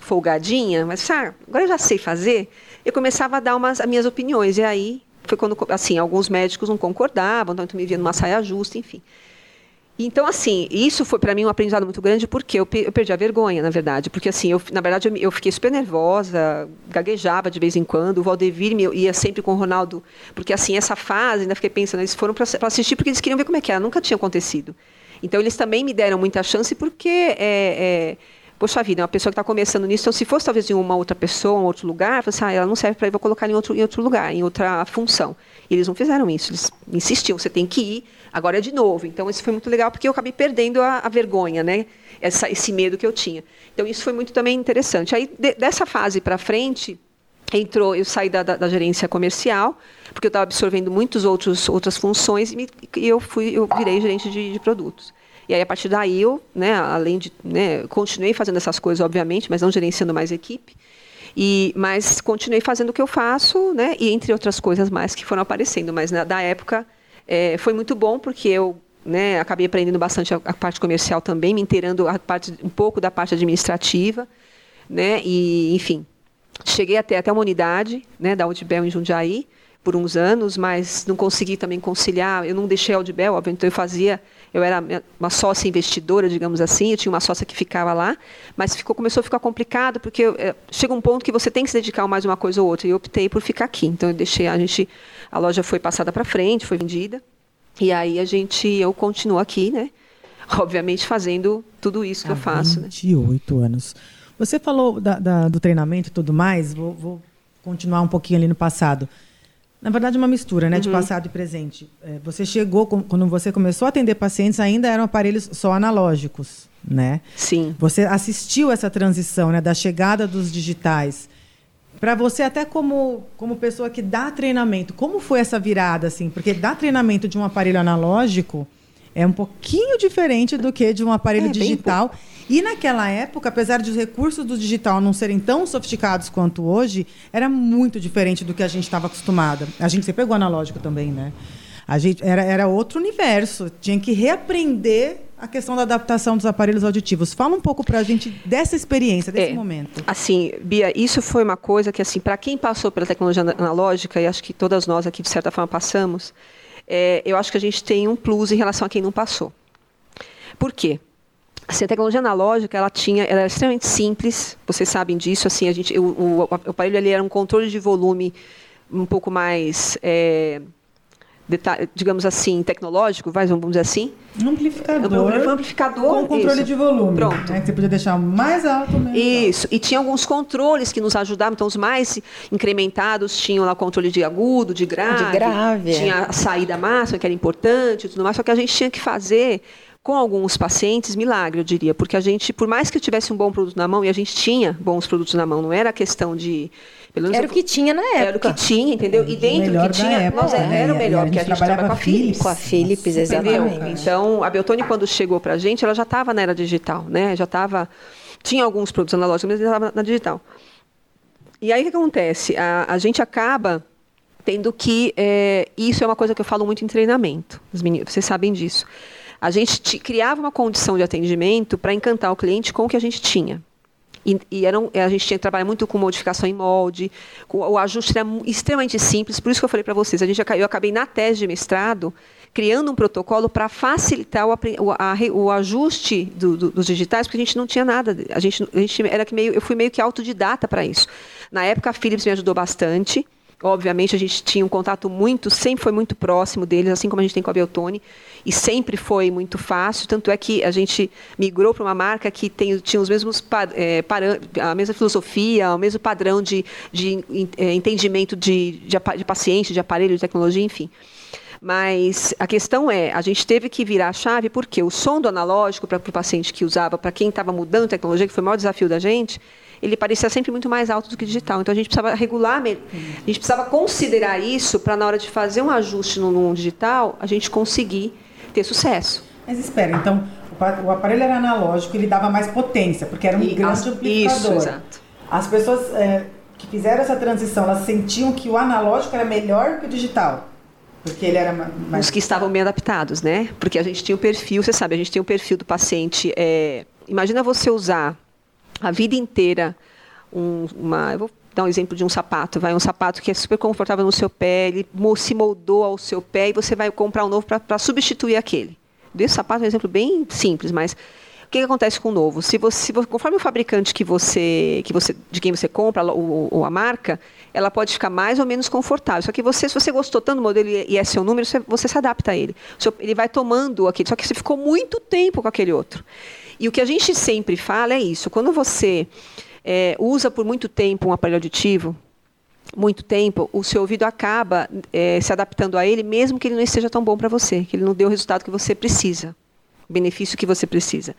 S3: folgadinha, mas ah, agora eu já sei fazer, eu começava a dar umas as minhas opiniões. E aí foi quando, assim, alguns médicos não concordavam, então me via numa saia justa, enfim. Então, assim, isso foi para mim um aprendizado muito grande, porque eu, eu, perdi a vergonha, na verdade. Porque, assim, eu, na verdade, eu, eu, fiquei super nervosa, gaguejava de vez em quando. O Valdevir me, ia sempre com o Ronaldo, porque, assim, essa fase, ainda fiquei pensando, eles foram para assistir porque eles queriam ver como é que era, nunca tinha acontecido. Então, eles também me deram muita chance, porque é, é, poxa vida, uma pessoa que está começando nisso, então se fosse talvez em uma outra pessoa, um outro lugar, você, ah, ela não serve para ir, vou colocar em outro, em outro lugar, em outra função. E eles não fizeram isso, eles insistiam, você tem que ir, agora é de novo. Então isso foi muito legal, porque eu acabei perdendo a, a vergonha, né? Essa, esse medo que eu tinha. Então isso foi muito também interessante. Aí, de, dessa fase para frente, entrou, eu saí da, da, da, gerência comercial, porque eu estava absorvendo muitas outras funções, e, me, e, eu, fui, eu virei gerente de, de produtos. E aí, a partir daí, eu, né, além de. Né, continuei fazendo essas coisas, obviamente, mas não gerenciando mais equipe. E, mas continuei fazendo o que eu faço, né, e entre outras coisas mais que foram aparecendo. Mas na, da época é, foi muito bom, porque eu né, acabei aprendendo bastante a, a, parte comercial também, me inteirando a parte, um pouco da parte administrativa. Né, e, enfim, cheguei até, até uma unidade né, da Udibel em Jundiaí por uns anos, mas não consegui também conciliar. Eu não deixei a Audibel, obviamente, então eu fazia eu era uma sócia investidora, digamos assim, eu tinha uma sócia que ficava lá, mas ficou, começou a ficar complicado, porque é, chega um ponto que você tem que se dedicar mais uma coisa ou outra, e eu optei por ficar aqui. Então eu deixei, a gente, a loja foi passada para frente, foi vendida, e aí a gente, eu continuo aqui, né? Obviamente fazendo tudo isso que Há eu faço.
S1: 28 né? anos. Você falou da, da, do treinamento e tudo mais, vou, vou continuar um pouquinho ali no passado. Na verdade, uma mistura né, de uhum. passado e presente. É, você chegou, quando você começou a atender pacientes, ainda eram aparelhos só analógicos, né?
S3: Sim.
S1: Você assistiu essa transição né, da chegada dos digitais. para você até como como pessoa que dá treinamento, como foi essa virada assim? Porque dar treinamento de um aparelho analógico é um pouquinho diferente do que de um aparelho é, digital. E naquela época, apesar de os recursos do digital não serem tão sofisticados quanto hoje, era muito diferente do que a gente estava acostumada. A gente sempre pegou analógico também, né? A gente era, era outro universo. Tinha que reaprender a questão da adaptação dos aparelhos auditivos. Fala um pouco para a gente dessa experiência, desse é, momento.
S3: Assim, Bia, isso foi uma coisa que, assim, para quem passou pela tecnologia analógica, e acho que todas nós aqui, de certa forma, passamos, é, eu acho que a gente tem um plus em relação a quem não passou. Por quê? Assim, a tecnologia analógica, ela tinha, ela era extremamente simples, vocês sabem disso. Assim, a gente, o, o, o aparelho ali era um controle de volume um pouco mais é, digamos assim, tecnológico, vai, vamos dizer assim.
S1: Um amplificador.
S3: Um amplificador.
S1: Com controle isso. de volume.
S3: Pronto.
S1: Né? Que você podia deixar mais alto mesmo.
S3: Isso. E tinha alguns controles que nos ajudavam. Então, os mais incrementados tinham lá o controle de agudo, de grave.
S2: De grave.
S3: Tinha a saída máxima, que era importante e tudo mais. Só que a gente tinha que fazer com alguns pacientes, milagre, eu diria, porque a gente, por mais que eu tivesse um bom produto na mão, e a gente tinha bons produtos na mão, não era questão de
S2: era o que tinha na época.
S3: Era o que tinha, entendeu? E dentro do que tinha,
S1: época, nós,
S3: né? era o melhor, porque a gente trabalhava com a Philips.
S2: Com a Philips, exatamente.
S3: Então, a Beltone, quando chegou para a gente, ela já estava na era digital, né? Já estava... Tinha alguns produtos analógicos, mas ela estava na digital. E aí, o que acontece? A, a gente acaba tendo que... É, isso é uma coisa que eu falo muito em treinamento. Os meninos, vocês sabem disso. A gente criava uma condição de atendimento para encantar o cliente com o que a gente tinha. E, e eram, a gente tinha que trabalhar muito com modificação em molde, com, o ajuste era extremamente simples, por isso que eu falei para vocês, a gente, eu acabei na tese de mestrado criando um protocolo para facilitar o, a, o ajuste do, do, dos digitais, porque a gente não tinha nada. A gente, a gente era que meio, eu fui meio que autodidata para isso. Na época, a Philips me ajudou bastante. Obviamente, a gente tinha um contato muito, sempre foi muito próximo deles, assim como a gente tem com a Beltone, e sempre foi muito fácil. Tanto é que a gente migrou para uma marca que tem, tinha os mesmos é, a mesma filosofia, o mesmo padrão de, de é, entendimento de, de, de paciente, de aparelho, de tecnologia, enfim. Mas a questão é, a gente teve que virar a chave porque o som do analógico para o paciente que usava, para quem estava mudando tecnologia, que foi o maior desafio da gente, ele parecia sempre muito mais alto do que digital. Então a gente precisava regular, a gente precisava considerar isso para na hora de fazer um ajuste no, no digital, a gente conseguir ter sucesso.
S1: Mas espera, então o aparelho era analógico, ele dava mais potência, porque era um e, grande amplificador.
S3: Isso, exato.
S1: As pessoas é, que fizeram essa transição, elas sentiam que o analógico era melhor que o digital. Porque ele era mais...
S3: Os que estavam bem adaptados, né? Porque a gente tinha o perfil, você sabe, a gente tem o perfil do paciente. É, imagina você usar a vida inteira um, uma. Eu vou dar um exemplo de um sapato, vai um sapato que é super confortável no seu pé, ele se moldou ao seu pé e você vai comprar um novo para substituir aquele. Desse sapato é um exemplo bem simples, mas o que, que acontece com o novo? Se você, conforme o fabricante que você, que você, de quem você compra ou, a marca, ela pode ficar mais ou menos confortável. Só que você, se você gostou tanto do modelo e é seu número, você, você se adapta a ele. Ele vai tomando aquele. Só que você ficou muito tempo com aquele outro. E o que a gente sempre fala é isso: quando você é, usa por muito tempo um aparelho auditivo, muito tempo, o seu ouvido acaba é, se adaptando a ele, mesmo que ele não esteja tão bom para você, que ele não dê o resultado que você precisa, o benefício que você precisa.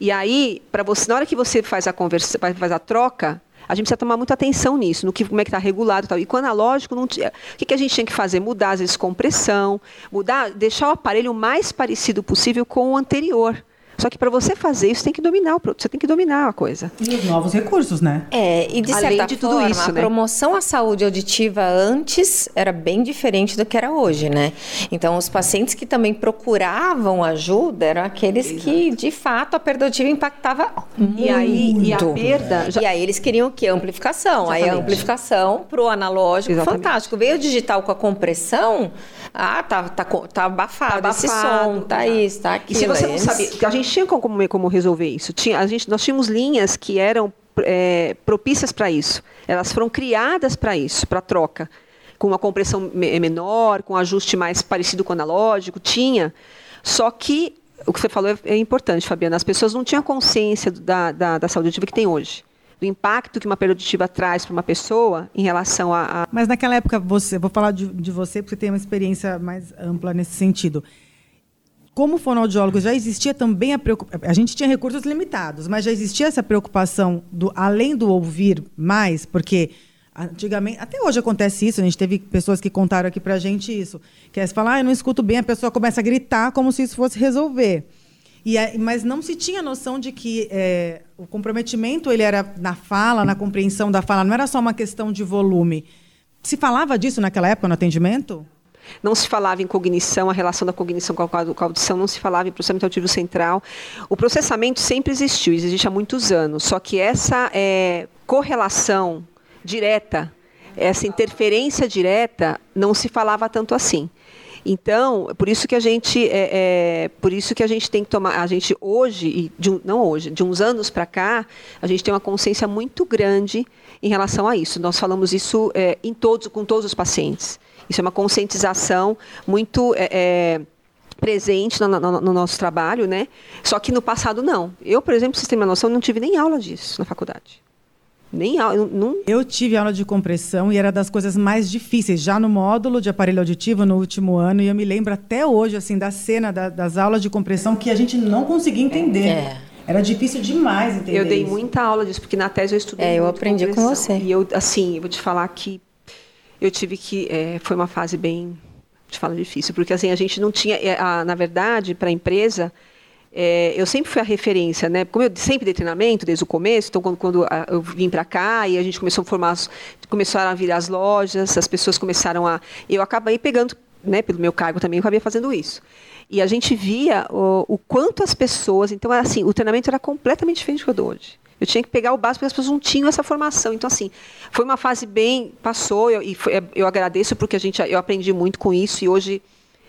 S3: E aí, para você, na hora que você faz a conversa, faz a troca, a gente precisa tomar muita atenção nisso, no que como é que está regulado e tal. E com analógico, não o que, que a gente tinha que fazer? Mudar às vezes compressão, mudar, deixar o aparelho o mais parecido possível com o anterior. Só que para você fazer isso, tem que dominar o você tem que dominar a coisa.
S1: E os novos recursos, né?
S2: É, e de Além certa de forma, tudo isso, a né? promoção à saúde auditiva antes era bem diferente do que era hoje, né? Então, os pacientes que também procuravam ajuda eram aqueles Exato. que, de fato, a perda auditiva impactava muito.
S3: E aí, e a perda...
S2: Já... E aí eles queriam o quê? Amplificação. Exatamente. Aí a amplificação pro analógico, Exatamente. fantástico. Veio o digital com a compressão, ah, tá, tá, tá abafado, tá esse som, tá isso, tá aquilo.
S3: E se você não sabe, a gente tinha como, como resolver isso. Tinha, a gente, nós tínhamos linhas que eram é, propícias para isso. Elas foram criadas para isso, para troca. Com uma compressão menor, com um ajuste mais parecido com o analógico, tinha. Só que o que você falou é, é importante, Fabiana. As pessoas não tinham consciência da, da, da saúde auditiva que tem hoje do impacto que uma perda auditiva traz para uma pessoa em relação a, a,
S1: Mas naquela época, você, vou falar de, de você porque tem uma experiência mais ampla nesse sentido como fonoaudiólogo, já existia também a preocupação. A gente tinha recursos limitados, mas já existia essa preocupação do além do ouvir mais, porque Antigamente, até hoje acontece isso, a gente teve pessoas que contaram aqui pra gente isso. Que é você fala, ah, eu não escuto bem, a pessoa começa a gritar como se isso fosse resolver. E, mas não se tinha noção de que é, o comprometimento ele era na fala, na compreensão da fala, não era só uma questão de volume. Se falava disso naquela época no atendimento?
S3: Não se falava em cognição, a relação da cognição com a audição, não se falava em processamento auditivo central. O processamento sempre existiu, existe há muitos anos, só que essa é, correlação direta, essa interferência direta, não se falava tanto assim. Então, por isso que a gente, é, é, por isso que a gente tem que tomar, a gente hoje, e não hoje, de uns anos para cá, a gente tem uma consciência muito grande em relação a isso. Nós falamos isso é, em todos, com todos os pacientes. Isso é uma conscientização muito é, é, presente no, no, no, nosso trabalho, né? Só que no passado não. Eu, por exemplo, vocês têm uma noção, não tive nem aula disso na faculdade. Nem aula. Não...
S1: Eu tive aula de compressão e era das coisas mais difíceis, já no módulo de aparelho auditivo no último ano. E eu me lembro até hoje assim da cena da, das aulas de compressão que a gente não conseguia entender. É. Era difícil demais entender.
S3: Eu dei
S1: isso.
S3: muita aula disso, porque na tese eu estudei.
S2: É, eu aprendi com você.
S3: E eu, assim, eu vou te falar que eu tive que. É, foi uma fase bem. Te falo difícil, porque assim, a gente não tinha. É, a, na verdade, para a empresa é, eu sempre fui a referência, né? Como eu sempre dei treinamento desde o começo, então quando, quando eu vim para cá e a gente começou a formar, começaram a vir as lojas, as pessoas começaram a, eu acabei pegando, né? Pelo meu cargo também, eu acabei fazendo isso. E a gente via o, o quanto as pessoas, então assim, o treinamento era completamente diferente do que eu dou hoje. Eu tinha que pegar o básico porque as pessoas não tinham essa formação. Então, assim, foi uma fase bem. Passou, eu, e foi, eu agradeço porque a gente, eu aprendi muito com isso e hoje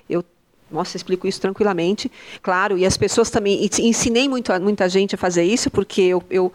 S3: eu nossa, explico isso tranquilamente. Claro, e as pessoas também. Ensinei muito, muita gente a fazer isso, porque eu, eu,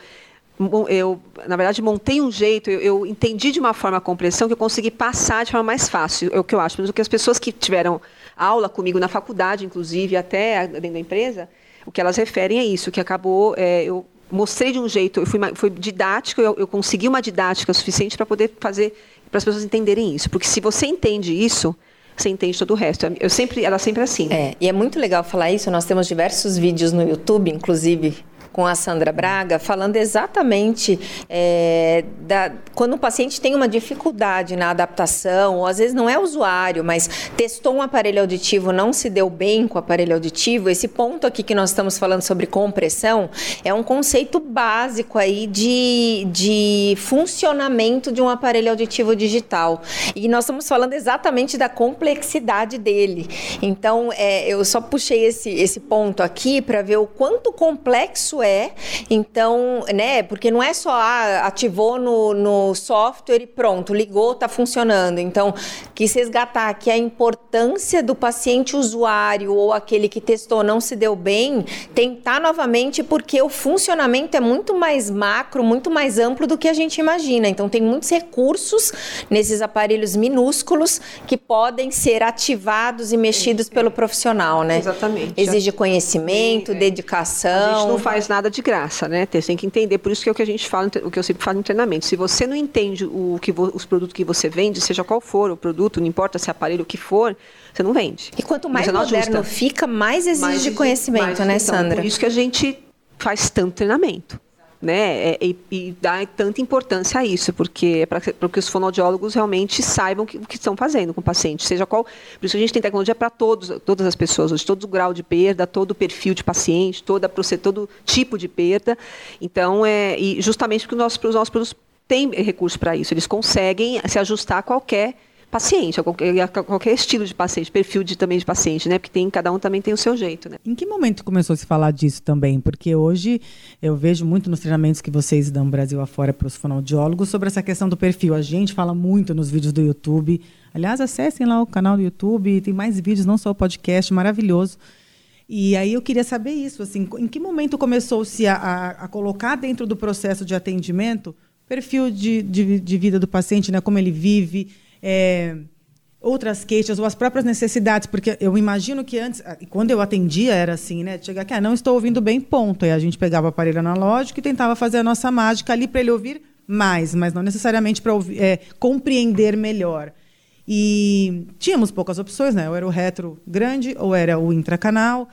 S3: eu na verdade, montei um jeito, eu, eu, entendi de uma forma a compressão que eu consegui passar de forma mais fácil, é o que eu acho. Mas o que as pessoas que tiveram aula comigo na faculdade, inclusive, até dentro da empresa, o que elas referem é isso, que acabou. É, eu mostrei de um jeito, eu fui, fui didático, eu, eu consegui uma didática suficiente para poder fazer, para as pessoas entenderem isso. Porque se você entende isso você entende todo o resto. Eu sempre, ela sempre assim.
S2: É, e é muito legal falar isso. Nós temos diversos vídeos no YouTube, inclusive com a Sandra Braga, falando exatamente é, da, quando o paciente tem uma dificuldade na adaptação, ou às vezes não é usuário, mas testou um aparelho auditivo, não se deu bem com o aparelho auditivo. Esse ponto aqui que nós estamos falando sobre compressão é um conceito básico aí de, de funcionamento de um aparelho auditivo digital. E nós estamos falando exatamente da complexidade dele. Então, é, eu só puxei esse, esse ponto aqui para ver o quanto complexo é. Então, né, porque não é só ah, ativou no, no software e pronto, ligou, está funcionando. Então, quis resgatar aqui a importância do paciente usuário ou aquele que testou não se deu bem, tentar novamente, porque o funcionamento é muito mais macro, muito mais amplo do que a gente imagina. Então, tem muitos recursos nesses aparelhos minúsculos que podem ser ativados e mexidos pelo profissional, né?
S3: Exatamente.
S2: Exige conhecimento, é. dedicação.
S3: A gente não faz nada de graça, né? Você tem que entender, por isso que é o que a gente fala, o que eu sempre falo no treinamento. Se você não entende o que os produtos que você vende, seja qual for o produto, não importa se é aparelho o que for, você não vende.
S2: E quanto mais moderno fica, mais exige mais, conhecimento, mais, né, então, Sandra?
S3: Por isso que a gente faz tanto treinamento né? É, e, e dá tanta importância a isso, porque é para que os fonoaudiólogos realmente saibam o que, que, estão fazendo com o paciente, seja qual. Por isso a gente tem tecnologia para todos, todas as pessoas, de todo o grau de perda, todo o perfil de paciente, toda, todo tipo de perda. Então, é, e justamente porque os nossos, os nossos produtos têm recurso para isso, eles conseguem se ajustar a qualquer paciente, a qualquer, a qualquer estilo de paciente, perfil de, também de paciente, né? Porque tem, cada um também tem o seu jeito, né?
S1: Em que momento começou a se falar disso também? Porque hoje eu vejo muito nos treinamentos que vocês dão Brasil afora para os fonoaudiólogos sobre essa questão do perfil. A gente fala muito nos vídeos do YouTube. Aliás, acessem lá o canal do YouTube, tem mais vídeos, não só o podcast, maravilhoso. E aí eu queria saber isso, assim, em que momento começou-se a, a, a, colocar dentro do processo de atendimento perfil de, de, de vida do paciente, né, como ele vive, é, outras queixas ou as próprias necessidades, porque eu imagino que antes, ah, quando eu atendia era assim, né? Chegar aqui, ah, não estou ouvindo bem, ponto. E a gente pegava o aparelho analógico e tentava fazer a nossa mágica ali para ele ouvir mais, mas não necessariamente para é, compreender melhor. E tínhamos poucas opções, né? Ou era o retro grande ou era o intracanal.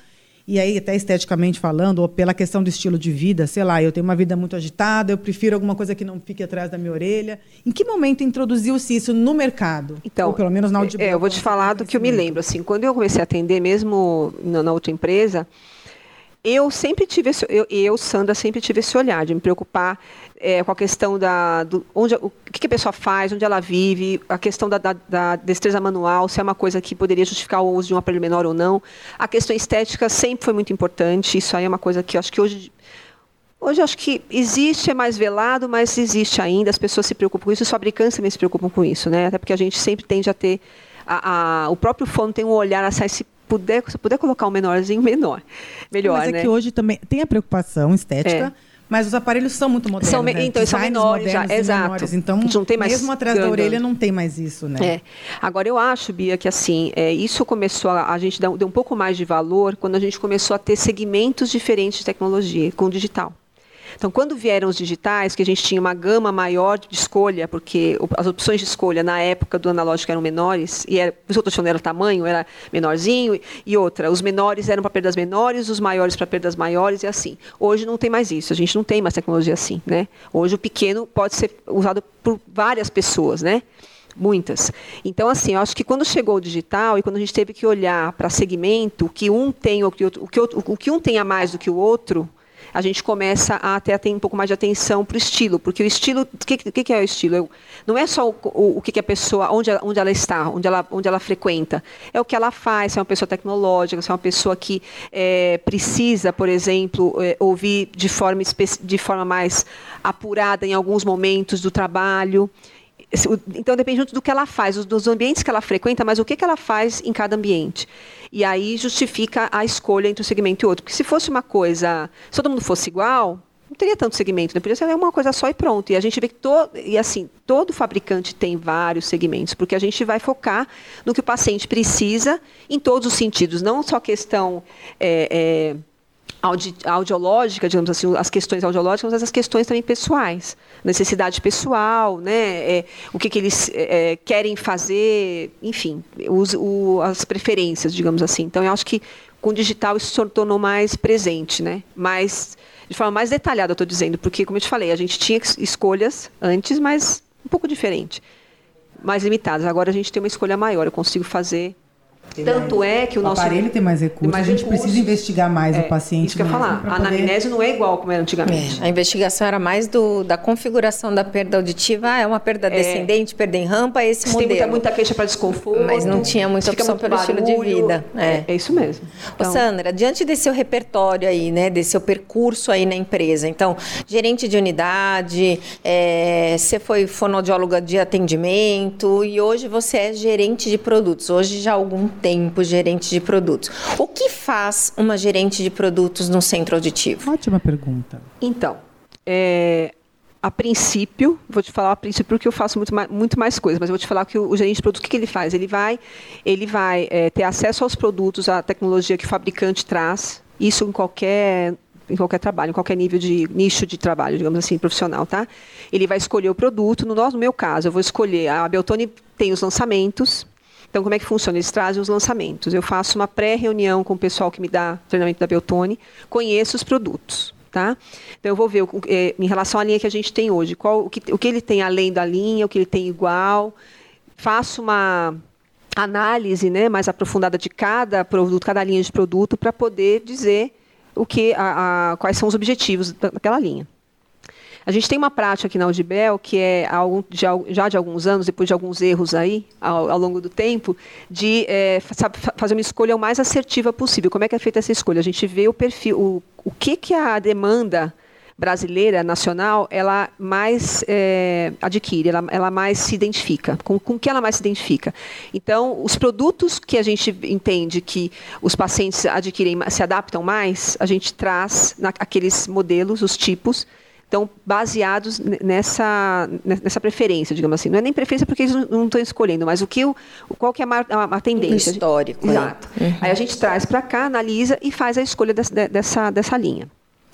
S1: E aí até esteticamente falando, ou pela questão do estilo de vida, sei lá, eu tenho uma vida muito agitada, eu prefiro alguma coisa que não fique atrás da minha orelha. Em que momento introduziu-se isso no mercado?
S3: Então, ou pelo menos na Audibel? É, eu vou te falar do que eu me lembro. Assim, quando eu comecei a atender, mesmo na, na outra empresa, eu sempre tive esse, eu, eu, Sandra, sempre tive esse olhar de me preocupar é, com a questão da do, onde o que a pessoa faz, onde ela vive, a questão da, da, da, destreza manual, se é uma coisa que poderia justificar o uso de um aparelho menor ou não. A questão estética sempre foi muito importante. Isso aí é uma coisa que eu acho que hoje Hoje acho que existe, é mais velado, mas existe ainda, as pessoas se preocupam com isso, os fabricantes também se preocupam com isso, né? Até porque a gente sempre tende a ter. A, a, o próprio fone tem um olhar a se puder, se puder colocar um menorzinho, menor. Melhor,
S1: Mas é
S3: né?
S1: que hoje também tem a preocupação estética. É. Mas os aparelhos são muito modernos. São,
S3: né? Então, são menores já, exato. Menores.
S1: Então, não tem mais mesmo atrás da orelha não tem mais isso, né?
S3: É. Agora, eu acho, Bia, que assim, é, isso começou a, a gente deu um pouco mais de valor quando a gente começou a ter segmentos diferentes de tecnologia com o digital. Então, quando vieram os digitais, que a gente tinha uma gama maior de escolha, porque as opções de escolha na época do analógico eram menores, e era, os outros era tamanho, era menorzinho, e outra, os menores eram para perdas menores, os maiores para perdas maiores, e assim. Hoje não tem mais isso, a gente não tem mais tecnologia assim. Né? Hoje o pequeno pode ser usado por várias pessoas, né? muitas. Então, assim, eu acho que quando chegou o digital e quando a gente teve que olhar para segmento, o que um tem, o que, outro, o, que outro, o que um tem a mais do que o outro, a gente começa a até ter um pouco mais de atenção para o estilo, porque o estilo, o que, que, é o estilo? Eu, não é só o, o, o que, que, a pessoa, onde, onde ela está, onde ela, onde ela frequenta, é o que ela faz, se é uma pessoa tecnológica, se é uma pessoa que é, precisa, por exemplo, é, ouvir de forma, de forma mais apurada em alguns momentos do trabalho. Então depende muito do que ela faz, dos ambientes que ela frequenta, mas o que, que ela faz em cada ambiente. E aí justifica a escolha entre um segmento e outro. Porque se fosse uma coisa, se todo mundo fosse igual, não teria tanto segmento, né? Podia ser uma coisa só e pronto. E a gente vê que todo, e assim, todo fabricante tem vários segmentos, porque a gente vai focar no que o paciente precisa em todos os sentidos, não só questão é, é, audi, audiológica, digamos assim, as questões audiológicas, mas as questões também pessoais, necessidade pessoal, né, é, o que, que eles é, querem fazer, enfim, os, o, as preferências, digamos assim. Então, eu acho que com o digital isso se tornou mais presente, né, mais, de forma mais detalhada, eu estou dizendo, porque, como eu te falei, a gente tinha escolhas antes, mas um pouco diferente, mais limitadas. Agora a gente tem uma escolha maior, eu consigo fazer tanto é que o, o nosso
S1: aparelho tem mais recursos, mais a gente recursos. precisa investigar mais é, o paciente.
S3: Isso que eu ia falar. A anamnese não é igual como era antigamente.
S2: É, a investigação era mais do, da configuração da perda auditiva. Ah, é uma perda é. descendente, perda em rampa, esse Você modelo.
S3: Tem muita, muita queixa para desconforto.
S2: Mas não tinha muita opção pelo barulho, estilo de vida.
S3: É, é isso mesmo.
S2: Então... Ô, Sandra, diante desse seu repertório aí, né, desse seu percurso aí na empresa, então, gerente de unidade, é, você foi fonoaudióloga de atendimento e hoje você é gerente de produtos. Hoje já há algum tempo gerente de produtos. O que faz uma gerente de produtos no centro auditivo?
S1: Ótima pergunta.
S3: Então, é, a princípio, vou te falar a princípio porque eu faço muito mais, muito mais coisas, mas eu vou te falar que o, o gerente de produtos, o que, que, ele faz? Ele vai, ele vai é, ter acesso aos produtos, à tecnologia que o fabricante traz, isso em qualquer em qualquer trabalho, em qualquer nível de nicho de trabalho, digamos assim, profissional, tá? Ele vai escolher o produto. No, no meu caso, eu vou escolher a Beltone tem os lançamentos, então, como é que funciona? Eles trazem os lançamentos. Eu faço uma pré-reunião com o pessoal que me dá treinamento da Beltone, conheço os produtos. Tá? Então, eu vou ver é, em relação à linha que a gente tem hoje, qual, o, que, o que ele tem além da linha, o que ele tem igual. Faço uma análise né, mais aprofundada de cada produto, cada linha de produto, para poder dizer o que, a, a, quais são os objetivos daquela linha. A gente tem uma prática aqui na Audibel, que é já de alguns anos, depois de alguns erros aí, ao, longo do tempo, de é, fazer uma escolha o mais assertiva possível. Como é que é feita essa escolha? A gente vê o perfil, o, o que, que a demanda brasileira, nacional, ela mais é, adquire, ela, ela, mais se identifica. Com, com que ela mais se identifica? Então, os produtos que a gente entende que os pacientes adquirem, se adaptam mais, a gente traz na, aqueles modelos, os tipos, estão baseados nessa, nessa preferência, digamos assim. Não é nem preferência porque eles não estão escolhendo, mas o que o, qual que é a, a, tendência.
S2: O histórico.
S3: Exato. Uhum. Aí a gente traz para cá, analisa e faz a escolha dessa, dessa, dessa linha.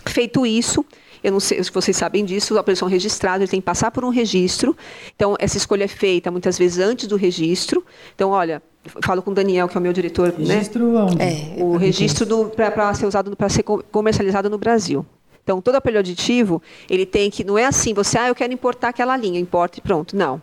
S3: Feito isso, eu não sei se vocês sabem disso, a operação registrada, ele tem que passar por um registro. Então, essa escolha é feita muitas vezes antes do registro. Então, olha, falo com o Daniel, que é o meu diretor,
S1: né? registro
S3: né? Onde? É, o registro para ser usado para ser comercializado no Brasil. Então, todo aparelho aditivo, ele tem que não é assim, você ah, eu quero importar aquela linha, importa e pronto. Não.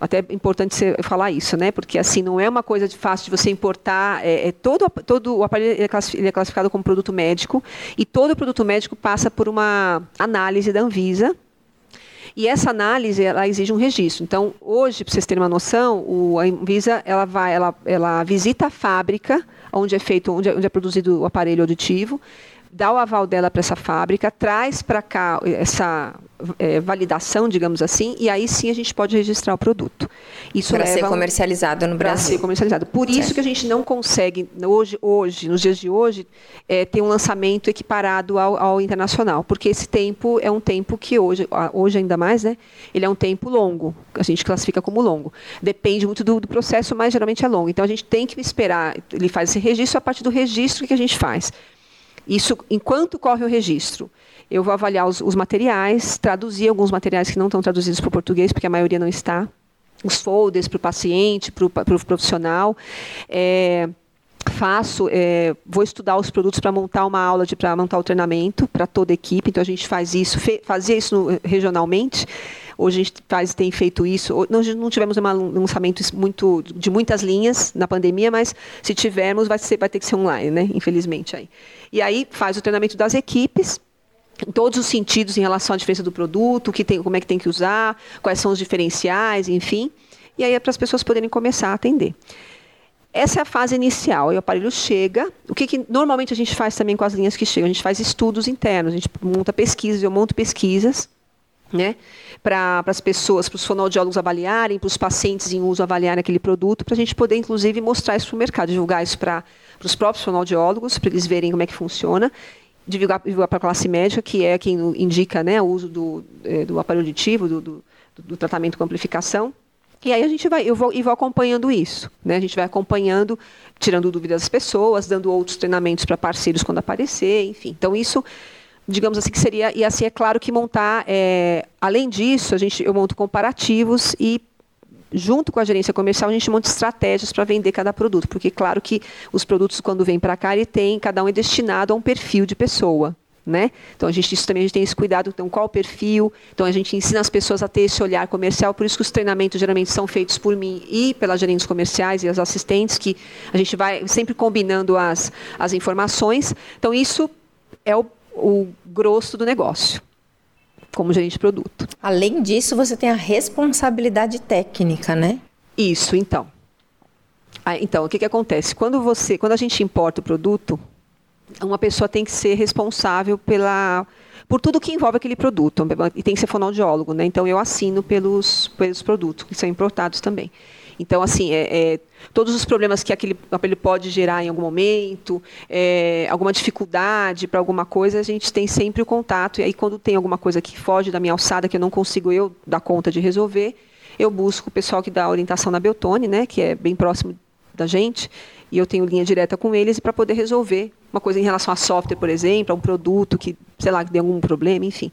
S3: Até é importante você falar isso, né? Porque assim não é uma coisa de fácil de você importar. É, é todo, todo o aparelho é ele é classificado como produto médico e todo produto médico passa por uma análise da Anvisa e essa análise ela exige um registro. Então, hoje, para vocês terem uma noção, o, a Anvisa ela vai, ela, ela visita a fábrica onde é feito, onde é, onde é produzido o aparelho auditivo dá o aval dela para essa fábrica, traz para cá essa é, validação, digamos assim, e aí sim a gente pode registrar o produto.
S2: Isso para ser comercializado no Brasil. Para
S3: ser comercializado. Por certo. isso que a gente não consegue hoje, hoje, nos dias de hoje, é, ter um lançamento equiparado ao, ao, internacional, porque esse tempo é um tempo que hoje, hoje ainda mais, né? Ele é um tempo longo. A gente classifica como longo. Depende muito do, do processo, mas geralmente é longo. Então a gente tem que esperar. Ele faz esse registro a partir do registro que a gente faz. Isso enquanto corre o registro. Eu vou avaliar os, os materiais, traduzir alguns materiais que não estão traduzidos para o português, porque a maioria não está. Os folders para o paciente, para o pro profissional. É, faço, é, vou estudar os produtos para montar uma aula de para montar o treinamento para toda a equipe. Então a gente faz isso, fe, fazia isso no, regionalmente. Hoje a gente faz, tem feito isso. Nós não tivemos um lançamento muito, de muitas linhas na pandemia, mas se tivermos, vai, ser, vai ter que ser online, né? Infelizmente. Aí. E aí faz o treinamento das equipes em todos os sentidos em relação à diferença do produto, que tem, como é que tem que usar, quais são os diferenciais, enfim. E aí é para as pessoas poderem começar a atender. Essa é a fase inicial. E o aparelho chega. O que, que, normalmente a gente faz também com as linhas que chegam? A gente faz estudos internos, a gente monta pesquisas, eu monto pesquisas né, para as pessoas, para os fonoaudiólogos avaliarem, para os pacientes em uso avaliarem aquele produto, para a gente poder, inclusive, mostrar isso para o mercado, divulgar isso para os próprios fonoaudiólogos, para eles verem como é que funciona, divulgar, divulgar para a classe médica, que é quem indica né, o uso do, é, do aparelho auditivo, do, do, do, tratamento com amplificação. E aí a gente vai, eu vou, vou acompanhando isso. Né? A gente vai acompanhando, tirando dúvidas das pessoas, dando outros treinamentos para parceiros quando aparecer, enfim. Então, isso digamos assim, que seria, e assim é claro que montar, é, além disso, a gente, eu monto comparativos e junto com a gerência comercial, a gente monta estratégias para vender cada produto, porque claro que os produtos quando vêm para cá, ele tem, cada um é destinado a um perfil de pessoa, né? Então a gente isso também a gente tem esse cuidado, então qual o perfil? Então a gente ensina as pessoas a ter esse olhar comercial, por isso que os treinamentos geralmente são feitos por mim e pelas gerentes comerciais e as assistentes que a gente vai sempre combinando as as informações. Então isso é o o grosso do negócio, como gerente de produto.
S2: Além disso, você tem a responsabilidade técnica, né?
S3: Isso, então. Ah, então, o que, que acontece? Quando você, quando a gente importa o produto, uma pessoa tem que ser responsável pela por tudo que envolve aquele produto e tem que ser fonoaudiólogo, né? Então eu assino pelos pelos produtos que são importados também. Então, assim, é, é, todos os problemas que aquele aparelho pode gerar em algum momento, é, alguma dificuldade para alguma coisa, a gente tem sempre o contato. E aí, quando tem alguma coisa que foge da minha alçada, que eu não consigo eu dar conta de resolver, eu busco o pessoal que dá orientação na Beltone, né, que é bem próximo da gente, e eu tenho linha direta com eles para poder resolver uma coisa em relação a software, por exemplo, a um produto que, sei lá, que tem algum problema, enfim.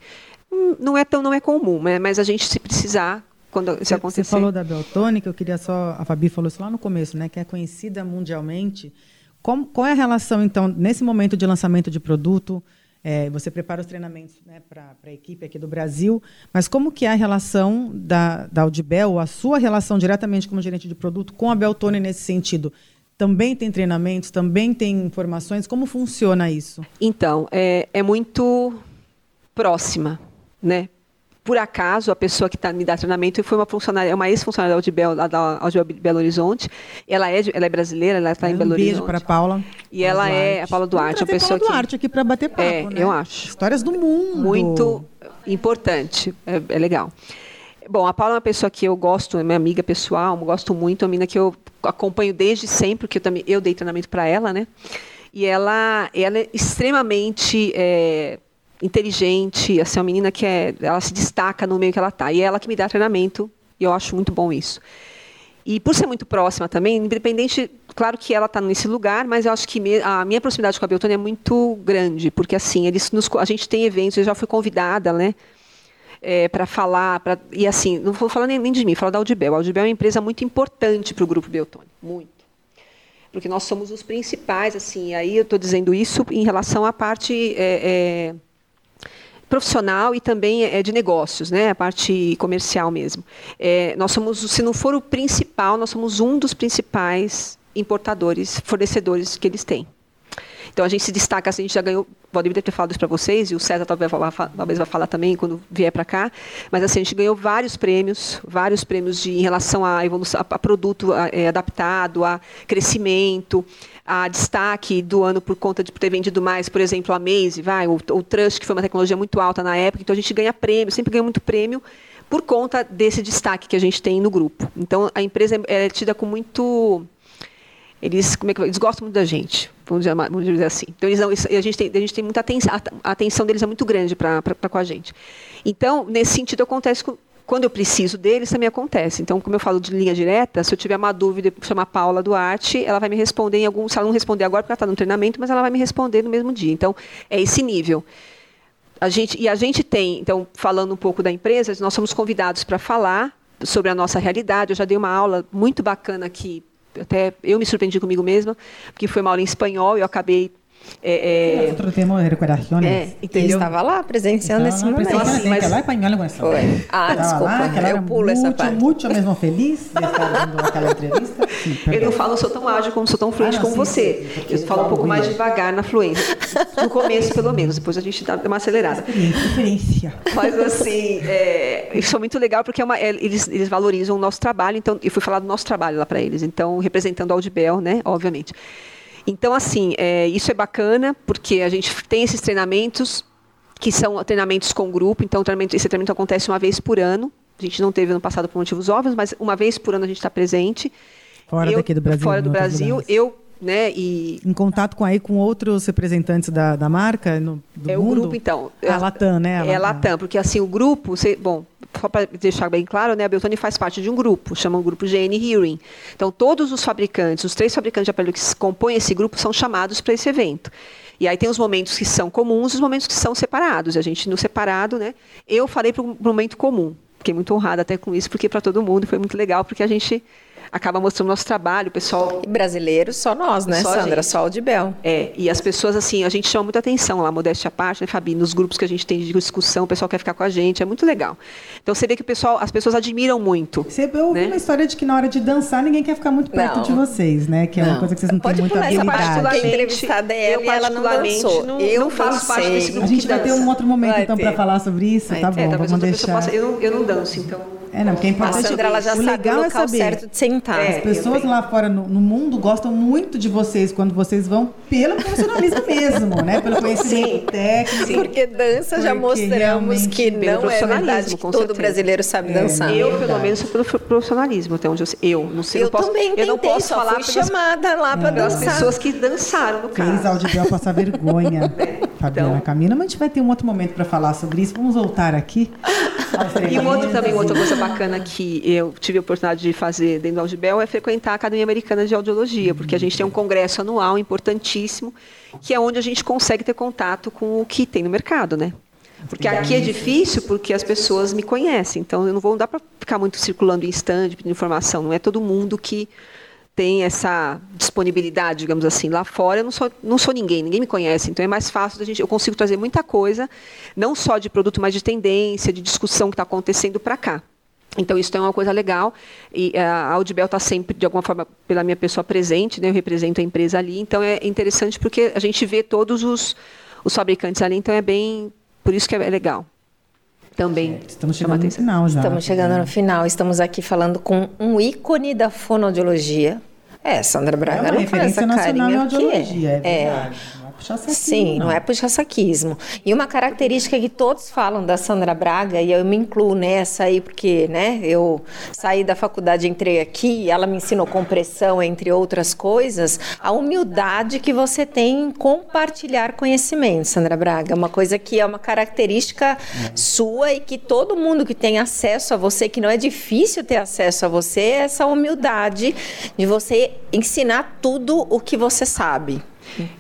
S3: Hum, não é tão não é comum, né, mas a gente se precisar quando isso acontecer.
S1: Você falou da Beltone, que eu queria só. A Fabi falou isso lá no começo, né? Que é conhecida mundialmente. Como, qual é a relação, então, nesse momento de lançamento de produto? É, você prepara os treinamentos né, para a equipe aqui do Brasil, mas como que é a relação da, da Audibel, a sua relação diretamente como gerente de produto com a Beltone nesse sentido? Também tem treinamentos, também tem informações? Como funciona isso?
S3: Então, é, é muito próxima, né? Por acaso, a pessoa que tá, me dá treinamento foi uma funcionária, é uma ex-funcionária da Audibel, da Audibel Belo Horizonte. Ela é, ela é brasileira, ela está em Belo Horizonte.
S1: Um beijo para a Paula.
S3: E ela Duarte. é a Paula Duarte, uma pessoa
S1: Paula Duarte aqui para bater papo,
S3: é,
S1: né?
S3: eu acho.
S1: Histórias do mundo.
S3: Muito importante, é, é, legal. Bom, a Paula é uma pessoa que eu gosto, é minha amiga pessoal, gosto muito, é uma menina que eu acompanho desde sempre, porque eu também eu dei treinamento para ela, né? E ela, ela é extremamente é, inteligente, assim, uma menina que é, ela se destaca no meio que ela está. E é ela que me dá treinamento, e eu acho muito bom isso. E por ser muito próxima também, independente, claro que ela está nesse lugar, mas eu acho que me, a minha proximidade com a Beltone é muito grande, porque assim, eles nos, a gente tem eventos, eu já fui convidada, né? É, para falar, pra, e assim, não vou falar nem, nem de mim, falar da Audibel. A Audibel é uma empresa muito importante para o grupo Beltone, muito. porque nós somos os principais, assim, aí eu estou dizendo isso em relação à parte é, é, profissional e também é, de negócios, né, a parte comercial mesmo. É, nós somos, se não for o principal, nós somos um dos principais importadores, fornecedores que eles têm. Então a gente se destaca, assim, a gente já ganhou, poderia ter falado isso para vocês, e o César talvez, vai falar, talvez falar também quando vier para cá, mas assim, a gente ganhou vários prêmios, vários prêmios de, em relação à evolução, a, produto a, é, adaptado, a crescimento, a destaque do ano por conta de ter vendido mais, por exemplo, a Maze, vai, o, o Trust, que foi uma tecnologia muito alta na época, então a gente ganha prêmio, sempre ganha muito prêmio por conta desse destaque que a gente tem no grupo. Então a empresa é, é tida com muito eles, como é que, eles gostam muito da gente, vamos dizer, vamos dizer assim. Então, eles a, gente tem, a gente tem muita atenção, a atenção deles é muito grande para com a gente. Então, nesse sentido, acontece com, quando eu preciso deles, também acontece. Então, como eu falo de linha direta, se eu tiver uma dúvida, chamar Paula Duarte, ela vai me responder em algum. Se ela não responder agora, porque ela está no treinamento, mas ela vai me responder no mesmo dia. Então, é esse nível. A gente, e a gente tem, então, falando um pouco da empresa, nós somos convidados para falar sobre a nossa realidade. Eu já dei uma aula muito bacana aqui até eu me surpreendi comigo mesma, porque foi uma aula em espanhol e eu acabei
S1: é, é, outro tema de recuperações.
S2: É, Ele estava lá presenciando esse momento.
S1: Então, assim, mas... lá espanhol com essa
S2: Foi. Ah, desculpa, lá, eu pulo
S1: muito,
S2: essa parte.
S1: Muito mesmo feliz de estar dando aquela entrevista.
S3: Sim, eu não falo, sou tão ágil como sou tão fluente ah, não, como sim, você. Sim, eu falo um pouco mais devagar na fluência. No começo, pelo menos. Depois a gente dá uma acelerada.
S1: Diferença.
S3: Mas assim, é, isso é muito legal porque é uma, é, eles, eles valorizam o nosso trabalho. Então, eu fui falar do nosso trabalho lá para eles. Então, representando a Audibel, né? Obviamente. Então, assim, é, isso é bacana, porque a gente tem esses treinamentos, que são treinamentos com grupo, então treinamento, esse treinamento acontece uma vez por ano. A gente não teve ano passado por motivos óbvios, mas uma vez por ano a gente está presente.
S1: Fora
S3: eu,
S1: daqui do Brasil.
S3: Fora do Brasil. Eu né? E
S1: em contato com aí com outros representantes da, da marca no, do
S3: é
S1: mundo?
S3: o grupo então.
S1: A Latam, né?
S3: A é a Latam, porque assim o grupo, bom, só para deixar bem claro, né, a Beltone faz parte de um grupo, chama o grupo GN Hearing. Então todos os fabricantes, os três fabricantes de aparelho que compõem esse grupo são chamados para esse evento. E aí tem os momentos que são comuns e os momentos que são separados. A gente no separado, né? Eu falei para um momento comum. Fiquei muito honrada até com isso, porque para todo mundo foi muito legal, porque a gente acaba mostrando nosso trabalho, o pessoal.
S2: E brasileiros, só nós, né, só Sandra? Só o de Bel.
S3: É, e as pessoas, assim, a gente chama muita atenção lá, modéstia à parte, né, Fabi? Nos grupos que a gente tem de discussão, o pessoal quer ficar com a gente, é muito legal. Então você vê que o pessoal, as pessoas admiram muito.
S1: Você ouviu né? uma história de que na hora de dançar ninguém quer ficar muito perto não. de vocês, né? Que é não. uma coisa que vocês não
S2: Pode
S1: têm muita habilidade.
S2: Eu entrevistada ela, eu, ela não dançou.
S3: Não, eu não faço parte desse grupo
S1: A gente vai ter um outro momento, vai então, para falar sobre isso, vai tá ter. bom, é, vamos deixar.
S3: Possa, eu, não, eu não danço, então...
S1: É, não, porque é importante.
S2: A Sandra ela já o sabe legal o é local é saber. certo de sentar.
S1: É, As pessoas lá fora no, no, mundo gostam muito de vocês quando vocês vão pelo profissionalismo mesmo, né? Pelo conhecimento Sim. técnico.
S2: Sim. Porque dança porque já mostramos que não é verdade que todo certeza. brasileiro sabe é, dançar.
S3: Eu, pelo menos, sou pelo profissionalismo, até onde eu sei. Eu não sei.
S2: Eu
S3: não posso,
S2: também tentei,
S3: eu não posso
S2: só
S3: falar
S2: fui chamada lá para dançar.
S3: As pessoas que dançaram no caso.
S1: Fez Audibel passar vergonha. Fabiana então, Camila, mas a gente vai ter um outro momento para falar sobre isso. Vamos voltar aqui.
S3: e um outro também, outra coisa bacana que eu tive a oportunidade de fazer dentro do Audibel é frequentar a Academia Americana de Audiologia, porque a gente tem um congresso anual importantíssimo, que é onde a gente consegue ter contato com o que tem no mercado, né? Porque aqui é difícil porque as pessoas me conhecem, então eu não vou dá para ficar muito circulando em stand, pedindo informação, não é todo mundo que tem essa disponibilidade, digamos assim. Lá fora eu não sou, não sou ninguém, ninguém me conhece, então é mais fácil da gente, eu consigo trazer muita coisa, não só de produto, mas de tendência, de discussão que está acontecendo para cá. Então, isso é uma coisa legal. E eh, a Audibel está sempre, de alguma forma, pela minha pessoa presente, né? eu represento a empresa ali. Então, é interessante porque a gente vê todos os, os fabricantes ali, então é bem. Por isso que é legal. Também.
S1: Estamos chegando no final já.
S2: Estamos chegando no final. Estamos aqui falando com um ícone da fonoaudiologia. É, Sandra Braga é uma
S1: não referência nacional em audiologia, é, é verdade. É
S2: puxa-saquismo. Sim, não, não é puxa-saquismo. E uma característica que todos falam da Sandra Braga, e eu me incluo nessa aí, porque né, eu saí da faculdade, entrei aqui, ela me ensinou compressão, entre outras coisas, a humildade que você tem em compartilhar conhecimento, Sandra Braga. Uma coisa que é uma característica é. sua e que todo mundo que tem acesso a você, que não é difícil ter acesso a você, é essa humildade de você ensinar tudo o que você sabe.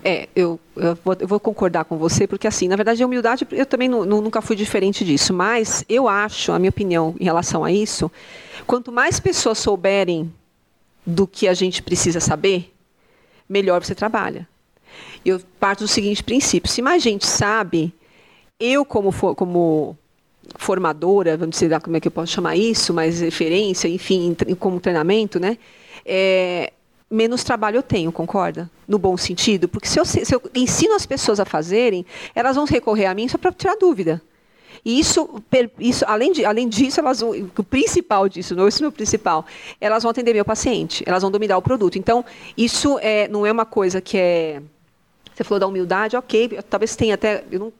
S3: É, eu, eu, vou, eu, vou, concordar com você, porque assim, na verdade, a humildade, eu também nunca fui diferente disso, mas eu acho, a minha opinião em relação a isso, quanto mais pessoas souberem do que a gente precisa saber, melhor você trabalha. Eu parto do seguinte princípio: se mais gente sabe, eu como, como formadora, vamos dizer como é que eu posso chamar isso, mais referência, enfim, como treinamento, né? É, menos trabalho eu tenho, concorda? No bom sentido, porque se eu, se eu ensino as pessoas a fazerem, elas vão recorrer a mim só para tirar dúvida. E isso, isso além, de, além disso, elas vão, o principal disso, não é o principal, elas vão atender meu paciente, elas vão dominar o produto. Então, isso é, não é uma coisa que é. Você falou da humildade, ok, talvez tenha até. Eu não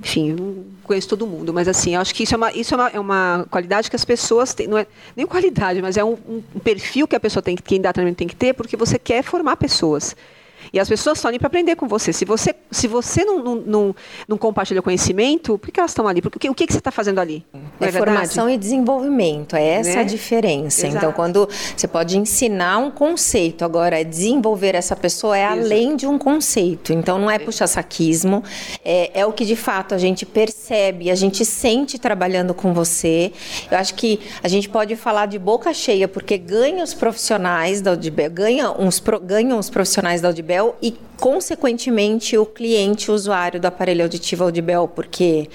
S3: enfim, conheço todo mundo, mas assim, acho que isso é uma, isso é uma, é uma qualidade que as pessoas têm, não é nem qualidade, mas é um, um perfil que a pessoa tem, quem dá treinamento tem que ter, porque você quer formar pessoas. E as pessoas estão ali para aprender com você. Se você, se você não, não, não, não compartilha conhecimento, por que elas estão ali? Porque, o que, que você está fazendo ali?
S2: É, é formação e desenvolvimento, é essa né? a diferença. Então, Exato. Então, quando você pode ensinar um conceito, agora desenvolver essa pessoa é Exato. além de um conceito. Então, não é puxa-saquismo, é, é o que de fato a gente percebe, a gente sente trabalhando com você. Eu acho que a gente pode falar de boca cheia, porque ganha os profissionais da Audibel, ganha uns, ganham os profissionais da Audibel e consequentemente, o cliente, o usuário do aparelho auditivo Audibel, porque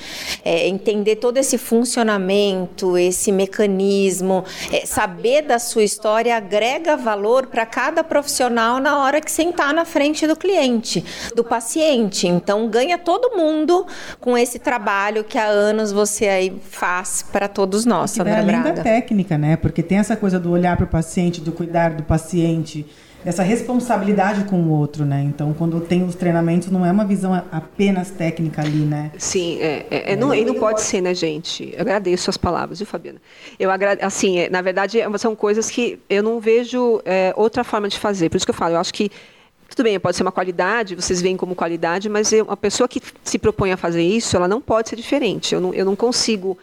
S2: é, entender todo esse funcionamento, esse mecanismo, é, saber da sua história agrega valor para cada profissional na hora que sentar na frente do cliente, do paciente. Então, ganha todo mundo com esse trabalho que há anos você aí faz para todos nós,
S1: Sandra Além da técnica, né? Porque tem essa coisa do olhar para o paciente, do cuidar do paciente essa responsabilidade com o outro, né? Então, quando tem os treinamentos, não é uma visão apenas técnica ali, né?
S3: Sim, é, é, é não, e não pode ser, né, gente? Eu agradeço as palavras, viu, Fabiana? Eu agradeço, assim, é, na verdade, são coisas que eu não vejo é, outra forma de fazer. Por isso que eu falo, eu acho que tudo bem, pode ser uma qualidade, vocês veem como qualidade, mas eu, uma pessoa que se propõe a fazer isso, ela não pode ser diferente. Eu não, eu não consigo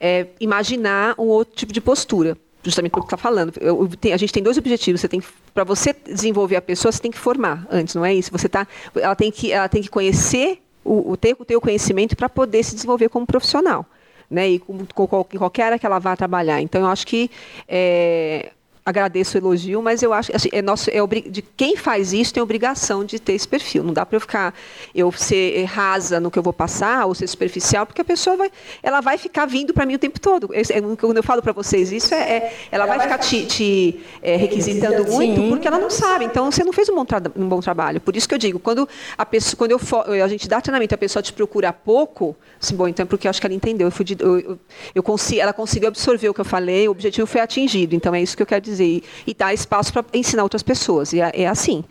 S3: é, imaginar um outro tipo de postura justamente pelo que está falando. Eu, tem, a gente tem dois objetivos. Você tem para você desenvolver a pessoa, você tem que formar antes, não é isso? Você tá, ela tem que, ela tem que conhecer o, o ter o teu conhecimento para poder se desenvolver como profissional, né? E com, com, com qualquer área que ela vá trabalhar. Então, eu acho que é, agradeço o elogio, mas eu acho assim, é nosso, é de quem faz isso tem obrigação de ter esse perfil. Não dá para eu ficar eu ser rasa no que eu vou passar ou ser superficial, porque a pessoa vai, ela vai ficar vindo para mim o tempo todo. Eu, é, quando eu falo para vocês isso é, é ela, ela, vai ficar te, te é, requisitando muito porque ela não sabe. Então você não fez um bom, um bom, trabalho. Por isso que eu digo, quando a pessoa, quando eu, a gente dá treinamento, a pessoa te procura pouco, assim, bom, então é porque eu acho que ela entendeu. Eu, de, eu, eu, eu consigo, ela conseguiu absorver o que eu falei, o objetivo foi atingido. Então é isso que eu quero dizer dizer, e, dar espaço para ensinar outras pessoas. E é, é, assim.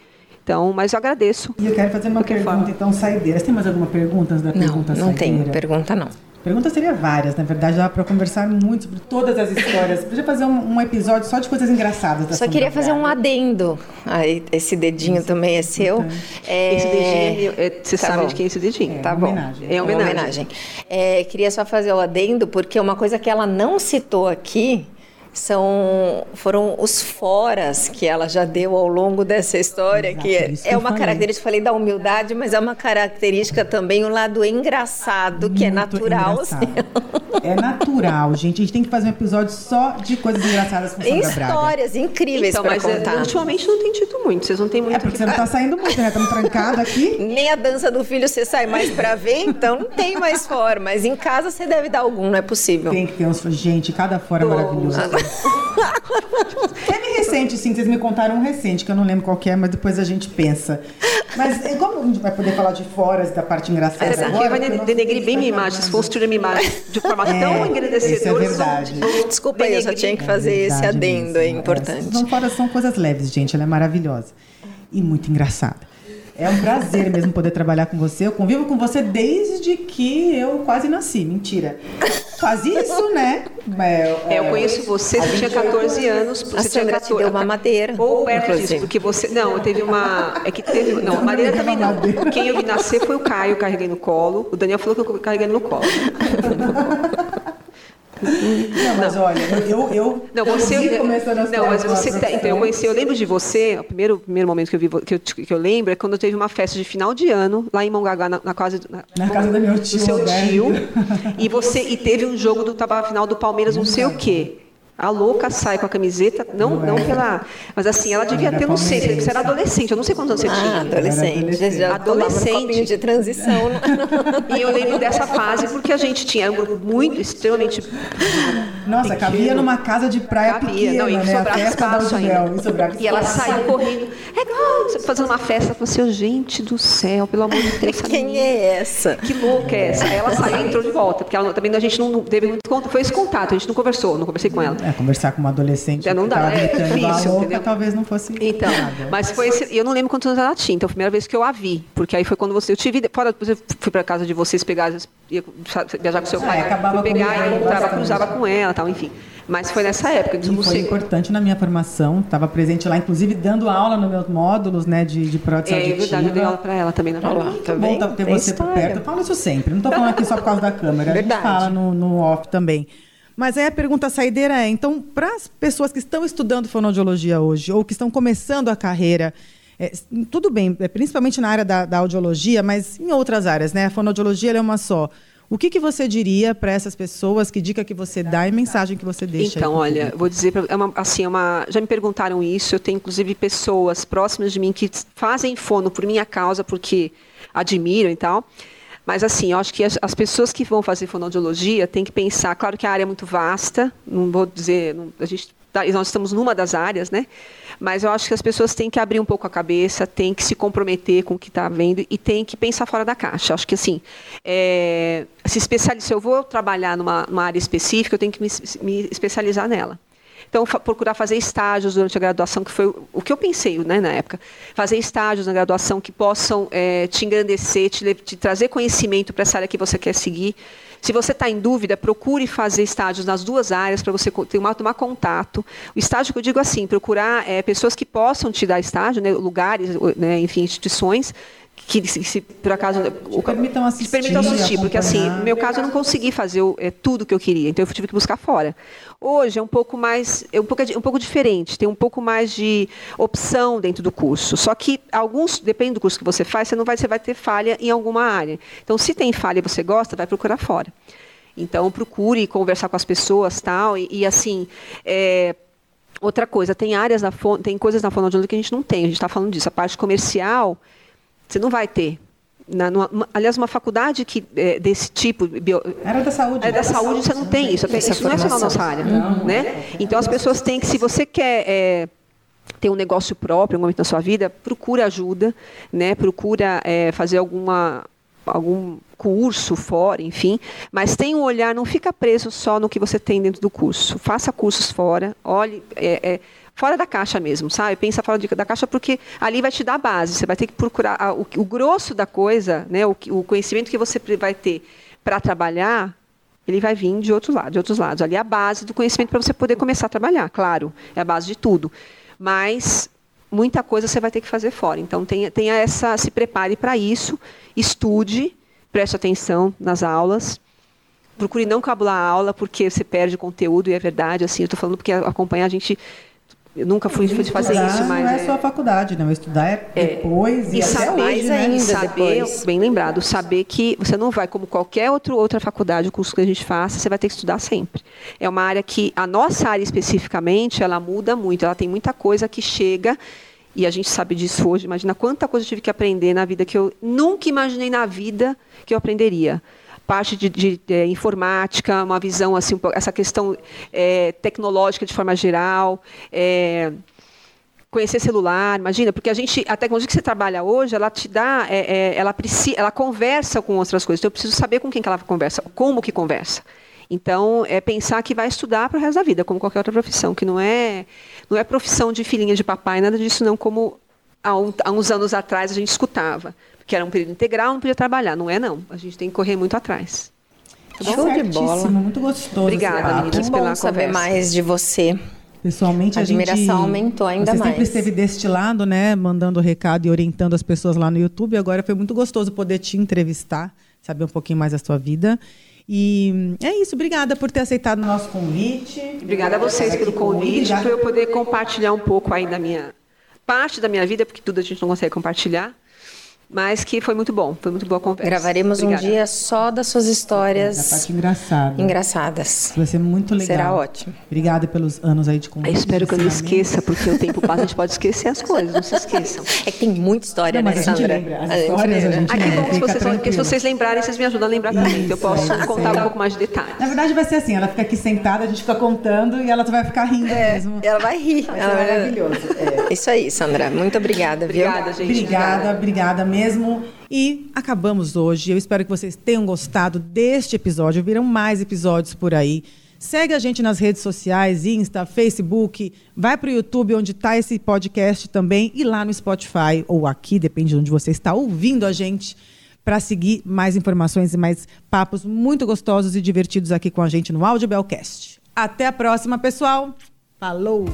S3: Então, mas eu agradeço.
S1: E eu quero fazer uma pergunta, fala. então, saideira. Você tem mais alguma pergunta antes da pergunta
S2: Não, não tem pergunta, não.
S1: Pergunta seria várias, na verdade, dá para conversar muito sobre todas as histórias. Podia fazer um, um, episódio só de coisas engraçadas. Da
S2: só queria fazer um adendo. Aí, esse dedinho Isso. também é seu.
S3: É... Esse dedinho, é, você tá sabe bom. de quem é esse dedinho?
S2: É, tá bom.
S3: Homenagem. É homenagem. É homenagem.
S2: É, queria só fazer o adendo, porque uma coisa que ela não citou aqui são foram os foras que ela já deu ao longo dessa história Exato, que é, é uma falei. característica falei da humildade mas é uma característica também o um lado engraçado que é Muito é natural
S1: é natural gente. A gente tem que fazer um episódio só de coisas engraçadas com Sandra
S2: histórias
S1: Braga.
S2: incríveis então, para
S3: é,
S2: contar.
S3: ultimamente não tem tido muito vocês não têm muito
S1: é porque você não está saindo muito né? Estamos trancados aqui.
S2: Nem a dança do filho você sai mais para ver então não tem mais fora mas em casa você deve dar algum não é possível.
S1: Tem que ter uns gente cada fora é maravilhoso Teve recente, sim, vocês me contaram um recente, que eu não lembro qual é, mas depois a gente pensa. Mas eh, como a gente vai poder falar de fora da parte engraçada Essa
S3: agora? Aqui vai denegrir bem minha imagem, se construir minha imagem de forma é, tão engrandecedora.
S1: Isso é verdade.
S2: Desculpa aí, eu só tinha que fazer é esse adendo, é importante.
S1: Não fora são coisas leves, gente, ela é maravilhosa. E muito engraçada. É um prazer mesmo poder trabalhar com você. Eu convivo com você desde que eu quase nasci. Mentira. Faz isso, né?
S3: É, é, eu conheço você, você tinha 14 anos. Você
S2: a tinha 14, deu uma madeira.
S3: Ou perto disso, porque você. Não, teve uma. É que teve. Não, a madeira também não. Quem eu vi nascer foi o Caio, carreguei no colo. O Daniel falou que eu carreguei no colo.
S1: Não, mas não. olha, eu, eu
S3: não, você, eu não, mas você tem, então eu conheci, eu lembro de você, o primeiro, primeiro momento que eu vi que eu, que eu lembro é quando teve uma festa de final de ano lá em Mongaguá na, na casa
S1: na, na casa do meu tio,
S3: do seu tio, e você e teve um jogo do tava final do Palmeiras, não sei o quê. A louca sai com a camiseta, não, não pela. Mas assim, ela devia ter, não sei, você era adolescente, eu não sei quantos anos você
S2: Ah,
S3: tinha.
S2: adolescente. Já, um
S3: Adolescente.
S2: copinho de transição.
S3: E eu lembro dessa fase porque a gente tinha um grupo muito, extremamente.
S1: Nossa, cabia numa casa de praia
S3: Cabia,
S1: pequena,
S3: não, e
S1: né?
S3: sobrava
S1: A festa da
S3: espaço ainda.
S1: e sobrava
S3: E ela saiu correndo. É fazendo uma festa. Ela falou assim, gente do céu, pelo amor de Deus.
S2: Quem
S3: menina.
S2: é essa?
S3: Que louca é essa? Aí ela saiu e entrou de volta, porque ela, também a gente não teve muito contato. Foi esse contato, a gente não conversou, não conversei com ela.
S1: É, conversar com uma adolescente
S3: É, não
S1: que
S3: dá, é
S1: gritando igual a
S3: difícil,
S1: louca,
S3: entendeu?
S1: talvez não fosse
S3: Então,
S1: nada.
S3: mas foi esse, eu não lembro quantos anos ela tinha. Então, foi a primeira vez que eu a vi, porque aí foi quando você, eu tive, fora, depois eu fui para casa de vocês pegar, ia viajar com seu
S1: Ah,
S3: pai,
S1: acabava
S3: fui pegar e encontrava, cruzava com ela, tal, enfim. Mas foi nessa época, eu
S1: E foi importante na minha formação, estava presente lá, inclusive dando aula nos meus módulos né, de, de prótese
S3: É, é
S1: auditiva.
S3: verdade, eu dei aula para ela também na
S2: lá,
S3: faculdade.
S2: tá
S1: bom
S2: vendo?
S1: tá- ter
S2: Tem
S1: você por
S2: história.
S1: perto. Eu falo isso sempre, não estou falando aqui só por causa da câmera, a
S2: Verdade.
S1: gente fala no, no off também. Mas aí a pergunta saideira é, então, para as pessoas que estão estudando fonoaudiologia hoje, ou que estão começando a carreira, é, tudo bem, é, principalmente na área da, da audiologia, mas em outras áreas, né? A fonoaudiologia é uma só. O que, que você diria para essas pessoas? Que dica que você dá e mensagem que você deixa?
S3: Então, olha, vou dizer, pra- é uma, assim, é uma, já me perguntaram isso, eu tenho inclusive pessoas próximas de mim que fazem fono por minha causa, porque admiram e tal. Mas assim, eu acho que as, as pessoas que vão fazer fonoaudiologia têm que pensar, claro que a área é muito vasta, não vou dizer, não- a gente tá- nós estamos numa das áreas, né? Mas eu acho que as pessoas têm que abrir um pouco a cabeça, têm que se comprometer com o que está vendo e têm que pensar fora da caixa. Acho que assim, é, se especializar, se eu vou trabalhar numa, numa área específica, eu tenho que me, me especializar nela. Então, fa- procurar fazer estágios durante a graduação, que foi o- que eu pensei né, na época. Fazer estágios na graduação que possam eh, te engrandecer, te, te trazer conhecimento para essa área que você quer seguir. Se você está em dúvida, procure fazer estágios nas duas áreas para você uma- tomar contato. O estágio que eu digo assim, procurar eh, pessoas que possam te dar estágio, né, lugares, né, enfim, instituições que se, se por acaso o-
S1: permitam
S3: te permitam
S1: assistir,
S3: assistir, porque assim, no meu caso eu não consegui fazer o- é, tudo que eu queria, então eu tive que buscar fora. Hoje é um pouco mais, é um pouco, um pouco diferente, tem um pouco mais de opção dentro do curso. Só que alguns, depende do curso que você faz, você não vai, você vai ter falha em alguma área. Então, se tem falha e você gosta, vai procurar fora. Então, procure conversar com as pessoas, tal, e, e, assim, é, outra coisa, tem áreas na tem coisas na fonoaudiologia que a gente não tem. A gente está falando disso. A parte comercial, você não vai ter. Na, numa- uma- aliás, uma faculdade que, é, desse tipo, bio,
S1: Área da saúde.
S3: é da saúde, você não tem isso.
S2: Essa
S3: Isso não é só na nossa área. Né? Então, as pessoas têm que, se você quer é, ter um negócio próprio, um momento na sua vida, procura ajuda, né? procura é, fazer alguma algum curso fora, enfim, mas tem um olhar, não fica preso só no que você tem dentro do curso. Faça cursos fora, olhe é, é, fora da caixa mesmo, sabe? Pensa fora de- da caixa porque ali vai te dar a base. Você vai ter que procurar a- o, o grosso da coisa, né? O, o conhecimento que você vai ter para trabalhar ele vai vir de outro lado, de outros lados. Ali é a base do conhecimento para você poder começar a trabalhar, claro, é a base de tudo. Mas muita coisa você vai ter que fazer fora. Então tenha, tenha essa, se prepare para isso, estude, preste atenção nas aulas. Procure não cabular a aula porque você perde conteúdo e é verdade. Assim, eu estou falando porque acompanhar a gente, eu nunca fui, fui fazer isso, mas
S1: não é,
S3: é-
S1: só a faculdade, né? O estudar é, depois e,
S3: e
S1: até
S3: saber,
S1: hoje,
S2: mais
S1: né?
S2: ainda.
S3: saber,
S2: depois.
S3: bem lembrado, saber que você não vai, como qualquer outro, outra faculdade, o curso que a gente faça, você vai ter que estudar sempre. É uma área que, a nossa área especificamente, ela muda muito, ela tem muita coisa que chega, e a gente sabe disso hoje, imagina quanta coisa eu tive que aprender na vida que eu nunca imaginei na vida que eu aprenderia. Parte de, de, eh, informática, uma visão, assim, essa questão eh, tecnológica de forma geral, eh, conhecer celular, imagina, porque a gente, a tecnologia que você trabalha hoje, ela te dá, é, é, ela precisa, ela conversa com outras coisas. Então eu preciso saber com quem que ela conversa, como que conversa. Então é pensar que vai estudar para o resto da vida, como qualquer outra profissão, que não é, não é profissão de filhinha de papai, nada disso não, como há, um- há uns anos atrás a gente escutava, que era um período integral, não podia trabalhar, não é não. A gente tem que correr muito atrás.
S2: Show de bola.
S1: Muito gostoso.
S3: Obrigada, meninas, pela
S2: bom saber
S3: conversa.
S2: mais de você.
S1: Pessoalmente,
S2: A
S1: a, gente...
S2: admiração aumentou ainda
S1: você
S2: mais.
S1: sempre esteve deste lado, né? Mandando recado e orientando as pessoas lá no YouTube. Agora foi muito gostoso poder te entrevistar, saber um pouquinho mais da sua vida. E é isso. Obrigada por ter aceitado o nosso convite.
S3: Obrigada a vocês pelo convite, para eu poder compartilhar um pouco aí da minha parte da minha vida, porque tudo a gente não consegue compartilhar. Mas que foi muito bom, foi muito boa a conversa.
S2: Gravaremos Obrigada. um dia só das suas histórias.
S1: Da parte engraçada.
S2: Engraçadas.
S1: Vai ser muito legal.
S2: Será ótimo.
S1: Obrigada pelos anos aí de conversa.
S3: Eu espero que eu não esqueça, porque o tempo passa, a gente pode esquecer as coisas, não se esqueçam.
S2: É que tem muita história,
S1: não,
S2: né,
S1: mas Sandra? A gente lembra. As histórias a gente lembra.
S3: Aqui bom se vocês, porque se vocês lembrarem, vocês me ajudam a lembrar também. Eu posso é, contar um pouco mais de detalhes.
S1: Na verdade, vai ser assim: ela fica aqui sentada, a gente fica contando e ela vai ficar rindo
S2: é,
S1: mesmo.
S2: Ela vai rir.
S1: Vai ela
S2: vai...
S1: maravilhoso. É.
S2: Isso aí, Sandra. Muito obrigada,
S3: viu? Obrigada, gente.
S1: Obrigada, obrigada mesmo. E acabamos hoje. Eu espero que vocês tenham gostado deste episódio. Virão mais episódios por aí. Segue a gente nas redes sociais, Insta, Facebook, vai para o YouTube, onde está esse podcast também, e lá no Spotify, ou aqui, depende de onde você está ouvindo a gente, para seguir mais informações e mais papos muito gostosos e divertidos aqui com a gente no Audio Bellcast. Até a próxima, pessoal. Falou!